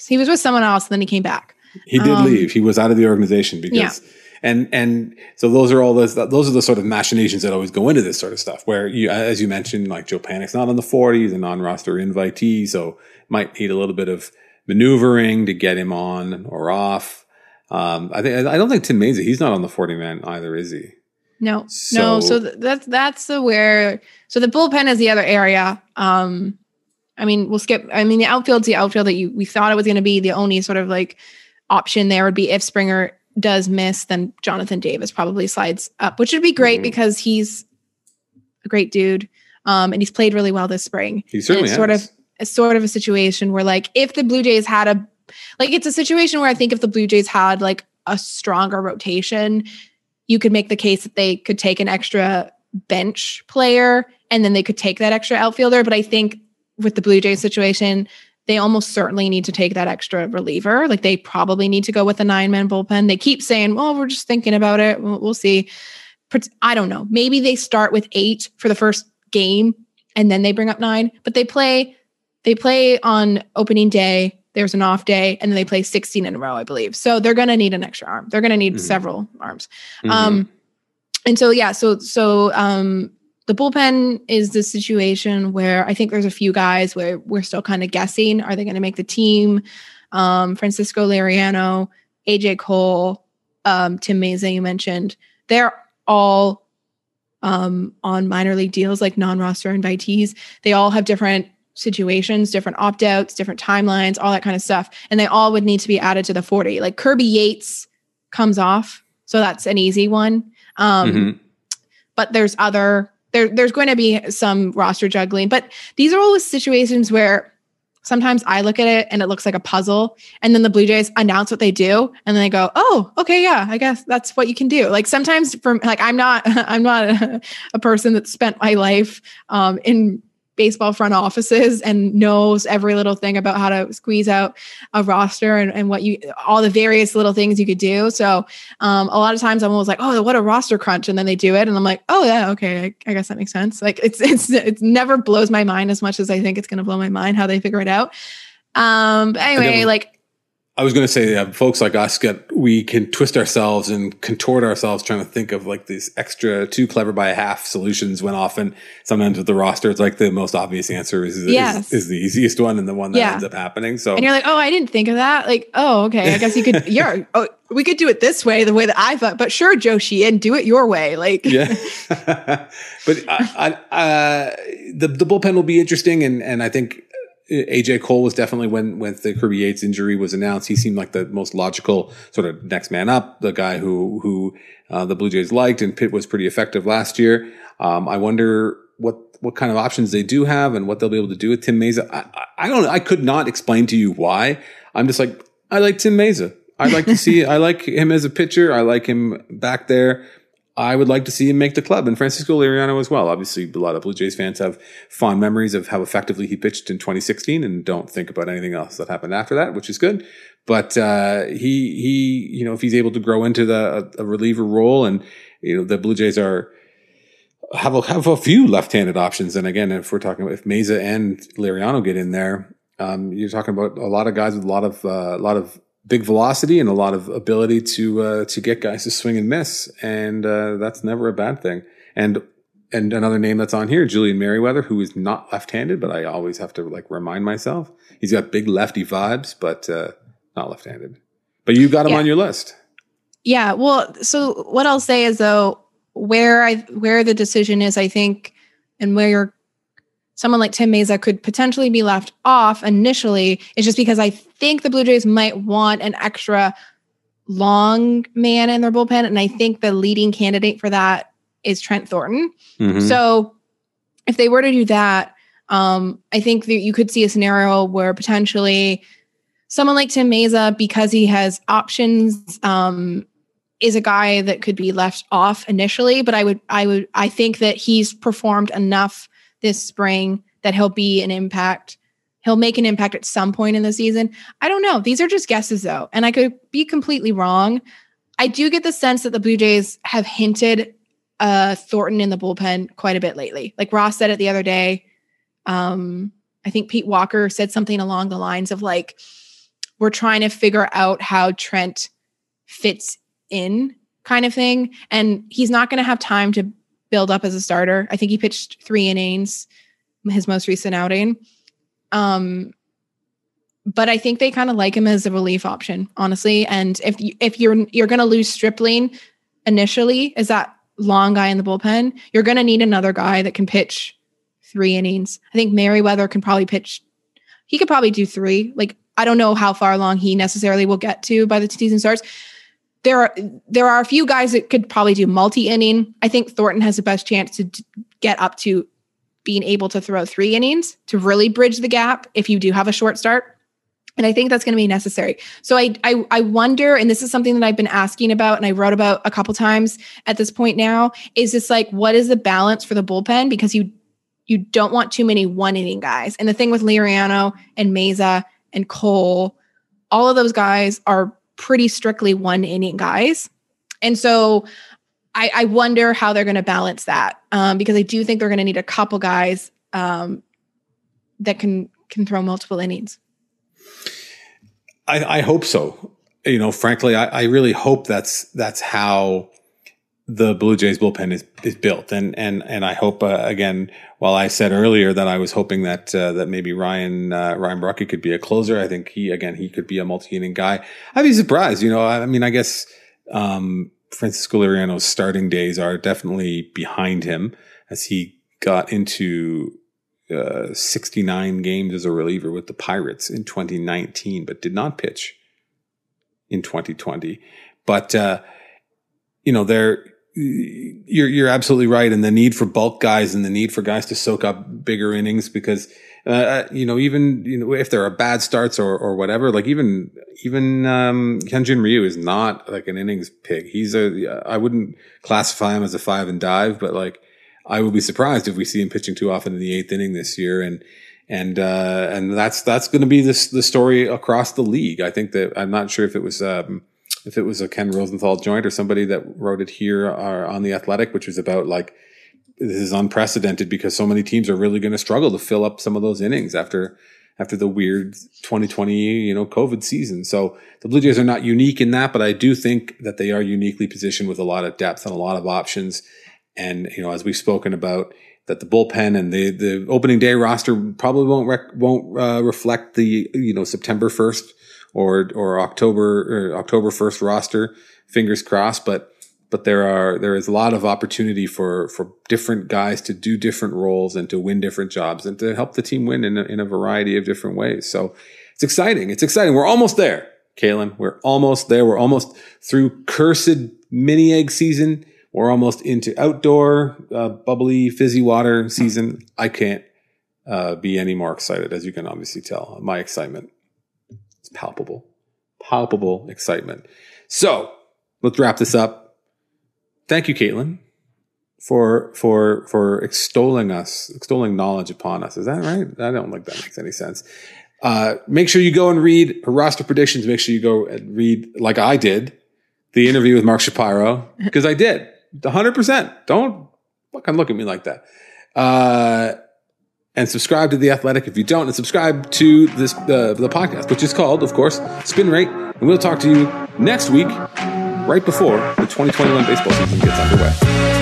He was with someone else, and then he came back. He did Um, leave. He was out of the organization because, Yeah. and and so those are all those those are the sort of machinations that always go into this sort of stuff. Where you, as you mentioned, like Joe Panik's not on the forty, he's a non-roster invitee, so might need a little bit of maneuvering to get him on or off. Um, I think I don't think Tim Mayza, he's not on the forty man either, is he? No, no. So- So th- that's that's the where. So the bullpen is the other area. Um, I mean, we'll skip. I mean, the outfield's the outfield that you we thought it was going to be. The only sort of like option there would be if Springer does miss, then Jonathan Davis probably slides up, which would be great Mhm. because he's a great dude. Um, and he's played really well this spring. He certainly it's sort of it's sort of a situation where like if the Blue Jays had a like it's a situation where I think if the Blue Jays had like a stronger rotation, you could make the case that they could take an extra bench player and then they could take that extra outfielder. But I think with the Blue Jays situation, they almost certainly need to take that extra reliever. Like they probably need to go with a nine man bullpen. They keep saying, well, we're just thinking about it. We'll, we'll see. I don't know. Maybe they start with eight for the first game and then they bring up nine, but they play they play on opening day. There's an off day, and then they play 16 in a row, I believe. So they're going to need an extra arm. They're going to need Mhm. several arms. Mhm. Um, and so yeah, so so um, the bullpen is the situation where I think there's a few guys where we're still kind of guessing: are they going to make the team? Um, Francisco Liriano, AJ Cole, um, Tim Mayza, you mentioned, they're all um, on minor league deals, like non-roster invitees. They all have different situations, different opt-outs, different timelines, all that kind of stuff, and they all would need to be added to the 40. Like Kirby Yates comes off, so that's an easy one. Um, Mhm. but there's other there there's going to be some roster juggling but these are always situations where sometimes i look at it and it looks like a puzzle and then the blue jays announce what they do and then they go oh okay yeah i guess that's what you can do. Like sometimes from like i'm not i'm not a, a person that spent my life um, in baseball front offices and knows every little thing about how to squeeze out a roster and, and what you all the various little things you could do so um, a lot of times I'm always like, oh, what a roster crunch, and then they do it, and I'm like, oh yeah, okay, I, I guess that makes sense. Like it's it's it never blows my mind as much as I think it's going to blow my mind how they figure it out. Um, but anyway, like I was going to say, uh, folks like us get we can twist ourselves and contort ourselves trying to think of like these extra too clever by a half solutions. When often, sometimes with the roster, it's like the most obvious answer is is, Yes. is the easiest one and the one that Yeah. ends up happening. So and you're like, oh, I didn't think of that. Like, oh, okay, I guess you could. You're, oh, we could do it this way, the way that I thought. But sure, Joe and do it your way. Like, yeah, but I, I, uh, the the bullpen will be interesting, and and I think AJ Cole was definitely when when the Kirby Yates injury was announced, he seemed like the most logical sort of next man up, the guy who who uh, the Blue Jays liked, and Pitt was pretty effective last year. Um, I wonder what what kind of options they do have and what they'll be able to do with Tim Mayza. I, I, don't. I could not explain to you why. I'm just like I like Tim Mayza. I like to see. I like him as a pitcher. I like him back there. I would like to see him make the club and Francisco Liriano as well. Obviously, a lot of Blue Jays fans have fond memories of how effectively he pitched in 2016 and don't think about anything else that happened after that, which is good. But uh, he he you know if he's able to grow into the a, a reliever role and you know the Blue Jays are have a, have a few left-handed options. And again, if we're talking about if Mayza and Liriano get in there, um, you're talking about a lot of guys with a lot of uh, a lot of big velocity and a lot of ability to uh, to get guys to swing and miss, and uh, that's never a bad thing. And and another name that's on here, Julian Merryweather, who is not left-handed, but I always have to like remind myself he's got big lefty vibes, but uh, not left-handed. But you got him Yeah. on your list. Yeah. Well, so what I'll say is though, where I where the decision is, I think, and where you're someone like Tim Mayza could potentially be left off initially is just because I think the Blue Jays might want an extra long man in their bullpen. And I think the leading candidate for that is Trent Thornton. Mhm. So if they were to do that, um, I think that you could see a scenario where potentially someone like Tim Mayza, because he has options, um, is a guy that could be left off initially. But I would, I would, I think that he's performed enough this spring that he'll be an impact. He'll make an impact at some point in the season. I don't know. These are just guesses though, and I could be completely wrong. I do get the sense that the Blue Jays have hinted uh Thornton in the bullpen quite a bit lately. Like Ross said it the other day. Um, I think Pete Walker said something along the lines of like, we're trying to figure out how Trent fits in, kind of thing. And he's not going to have time to build up as a starter. I think he pitched three innings, his most recent outing. Um, but I think they kind of like him as a relief option, honestly. And if you, if you're you're going to lose Stripling initially, is that long guy in the bullpen, you're going to need another guy that can pitch three innings. I think Merryweather can probably pitch. He could probably do three. Like I don't know how far along he necessarily will get to by the season starts. There are there are a few guys that could probably do multi inning. I think Thornton has the best chance to get up to being able to throw three innings to really bridge the gap if you do have a short start. And I think that's going to be necessary. So I, I I wonder, and this is something that I've been asking about, and I wrote about a couple times at this point now. Is this like what is the balance for the bullpen? Because you you don't want too many one inning guys. And the thing with Liriano and Mayza and Cole, all of those guys are pretty strictly one inning guys. And so I, I wonder how they're going to balance that um, because I do think they're going to need a couple guys um, that can can throw multiple innings. I, I hope so. You know, frankly, I, I really hope that's that's how the Blue Jays bullpen is is built, and and and I hope uh, again. While I said earlier that I was hoping that uh, that maybe Ryan uh, Ryan Borucki could be a closer, I think he again he could be a multi inning guy. I'd be surprised. You know, I, I mean, I guess um, Francisco Liriano's starting days are definitely behind him as he got into uh, 69 games as a reliever with the Pirates in 2019, but did not pitch in 2020. But, uh, you know, there, you're, you're absolutely right. And the need for bulk guys and the need for guys to soak up bigger innings because, uh, you know, even, you know, if there are bad starts or, or whatever, like even, even, um, Ryu is not like an innings pig. He's a, I wouldn't classify him as a five and dive, but like, I would be surprised if we see him pitching too often in the eighth inning this year. And, and, uh, and that's, that's going to be this, the story across the league. I think that I'm not sure if it was, um, if it was a Ken Rosenthal joint or somebody that wrote it here uh, on the athletic, which was about like, this is unprecedented because so many teams are really going to struggle to fill up some of those innings after, after the weird 2020, you know, COVID season. So the Blue Jays are not unique in that, but I do think that they are uniquely positioned with a lot of depth and a lot of options. And, you know, as we've spoken about, that the bullpen and the, the opening day roster probably won't rec- won't uh, reflect the you know September first or or October or October first roster. Fingers crossed, but but there are there is a lot of opportunity for for different guys to do different roles and to win different jobs and to help the team win in a, in a variety of different ways. So it's exciting. It's exciting. We're almost there, Kaitlyn. We're almost there. We're almost through cursed mini egg season. We're almost into outdoor uh, bubbly fizzy water season. I can't uh, be any more excited, as you can obviously tell. My excitement palpable, palpable excitement. So let's wrap this up. Thank you, Kaitlyn, for for for extolling us, extolling knowledge upon us. Is that right? I don't think that makes any sense. Uh, make sure you go and read her roster predictions. Make sure you go and read, like I did, the interview with Mark Shapiro, because I did 100%. Don't fucking look at me like that. Uh, and subscribe to The Athletic if you don't, and subscribe to this uh, the podcast, which is called, of course, Spin Rate. And we'll talk to you next week, right before the 2021 baseball season gets underway.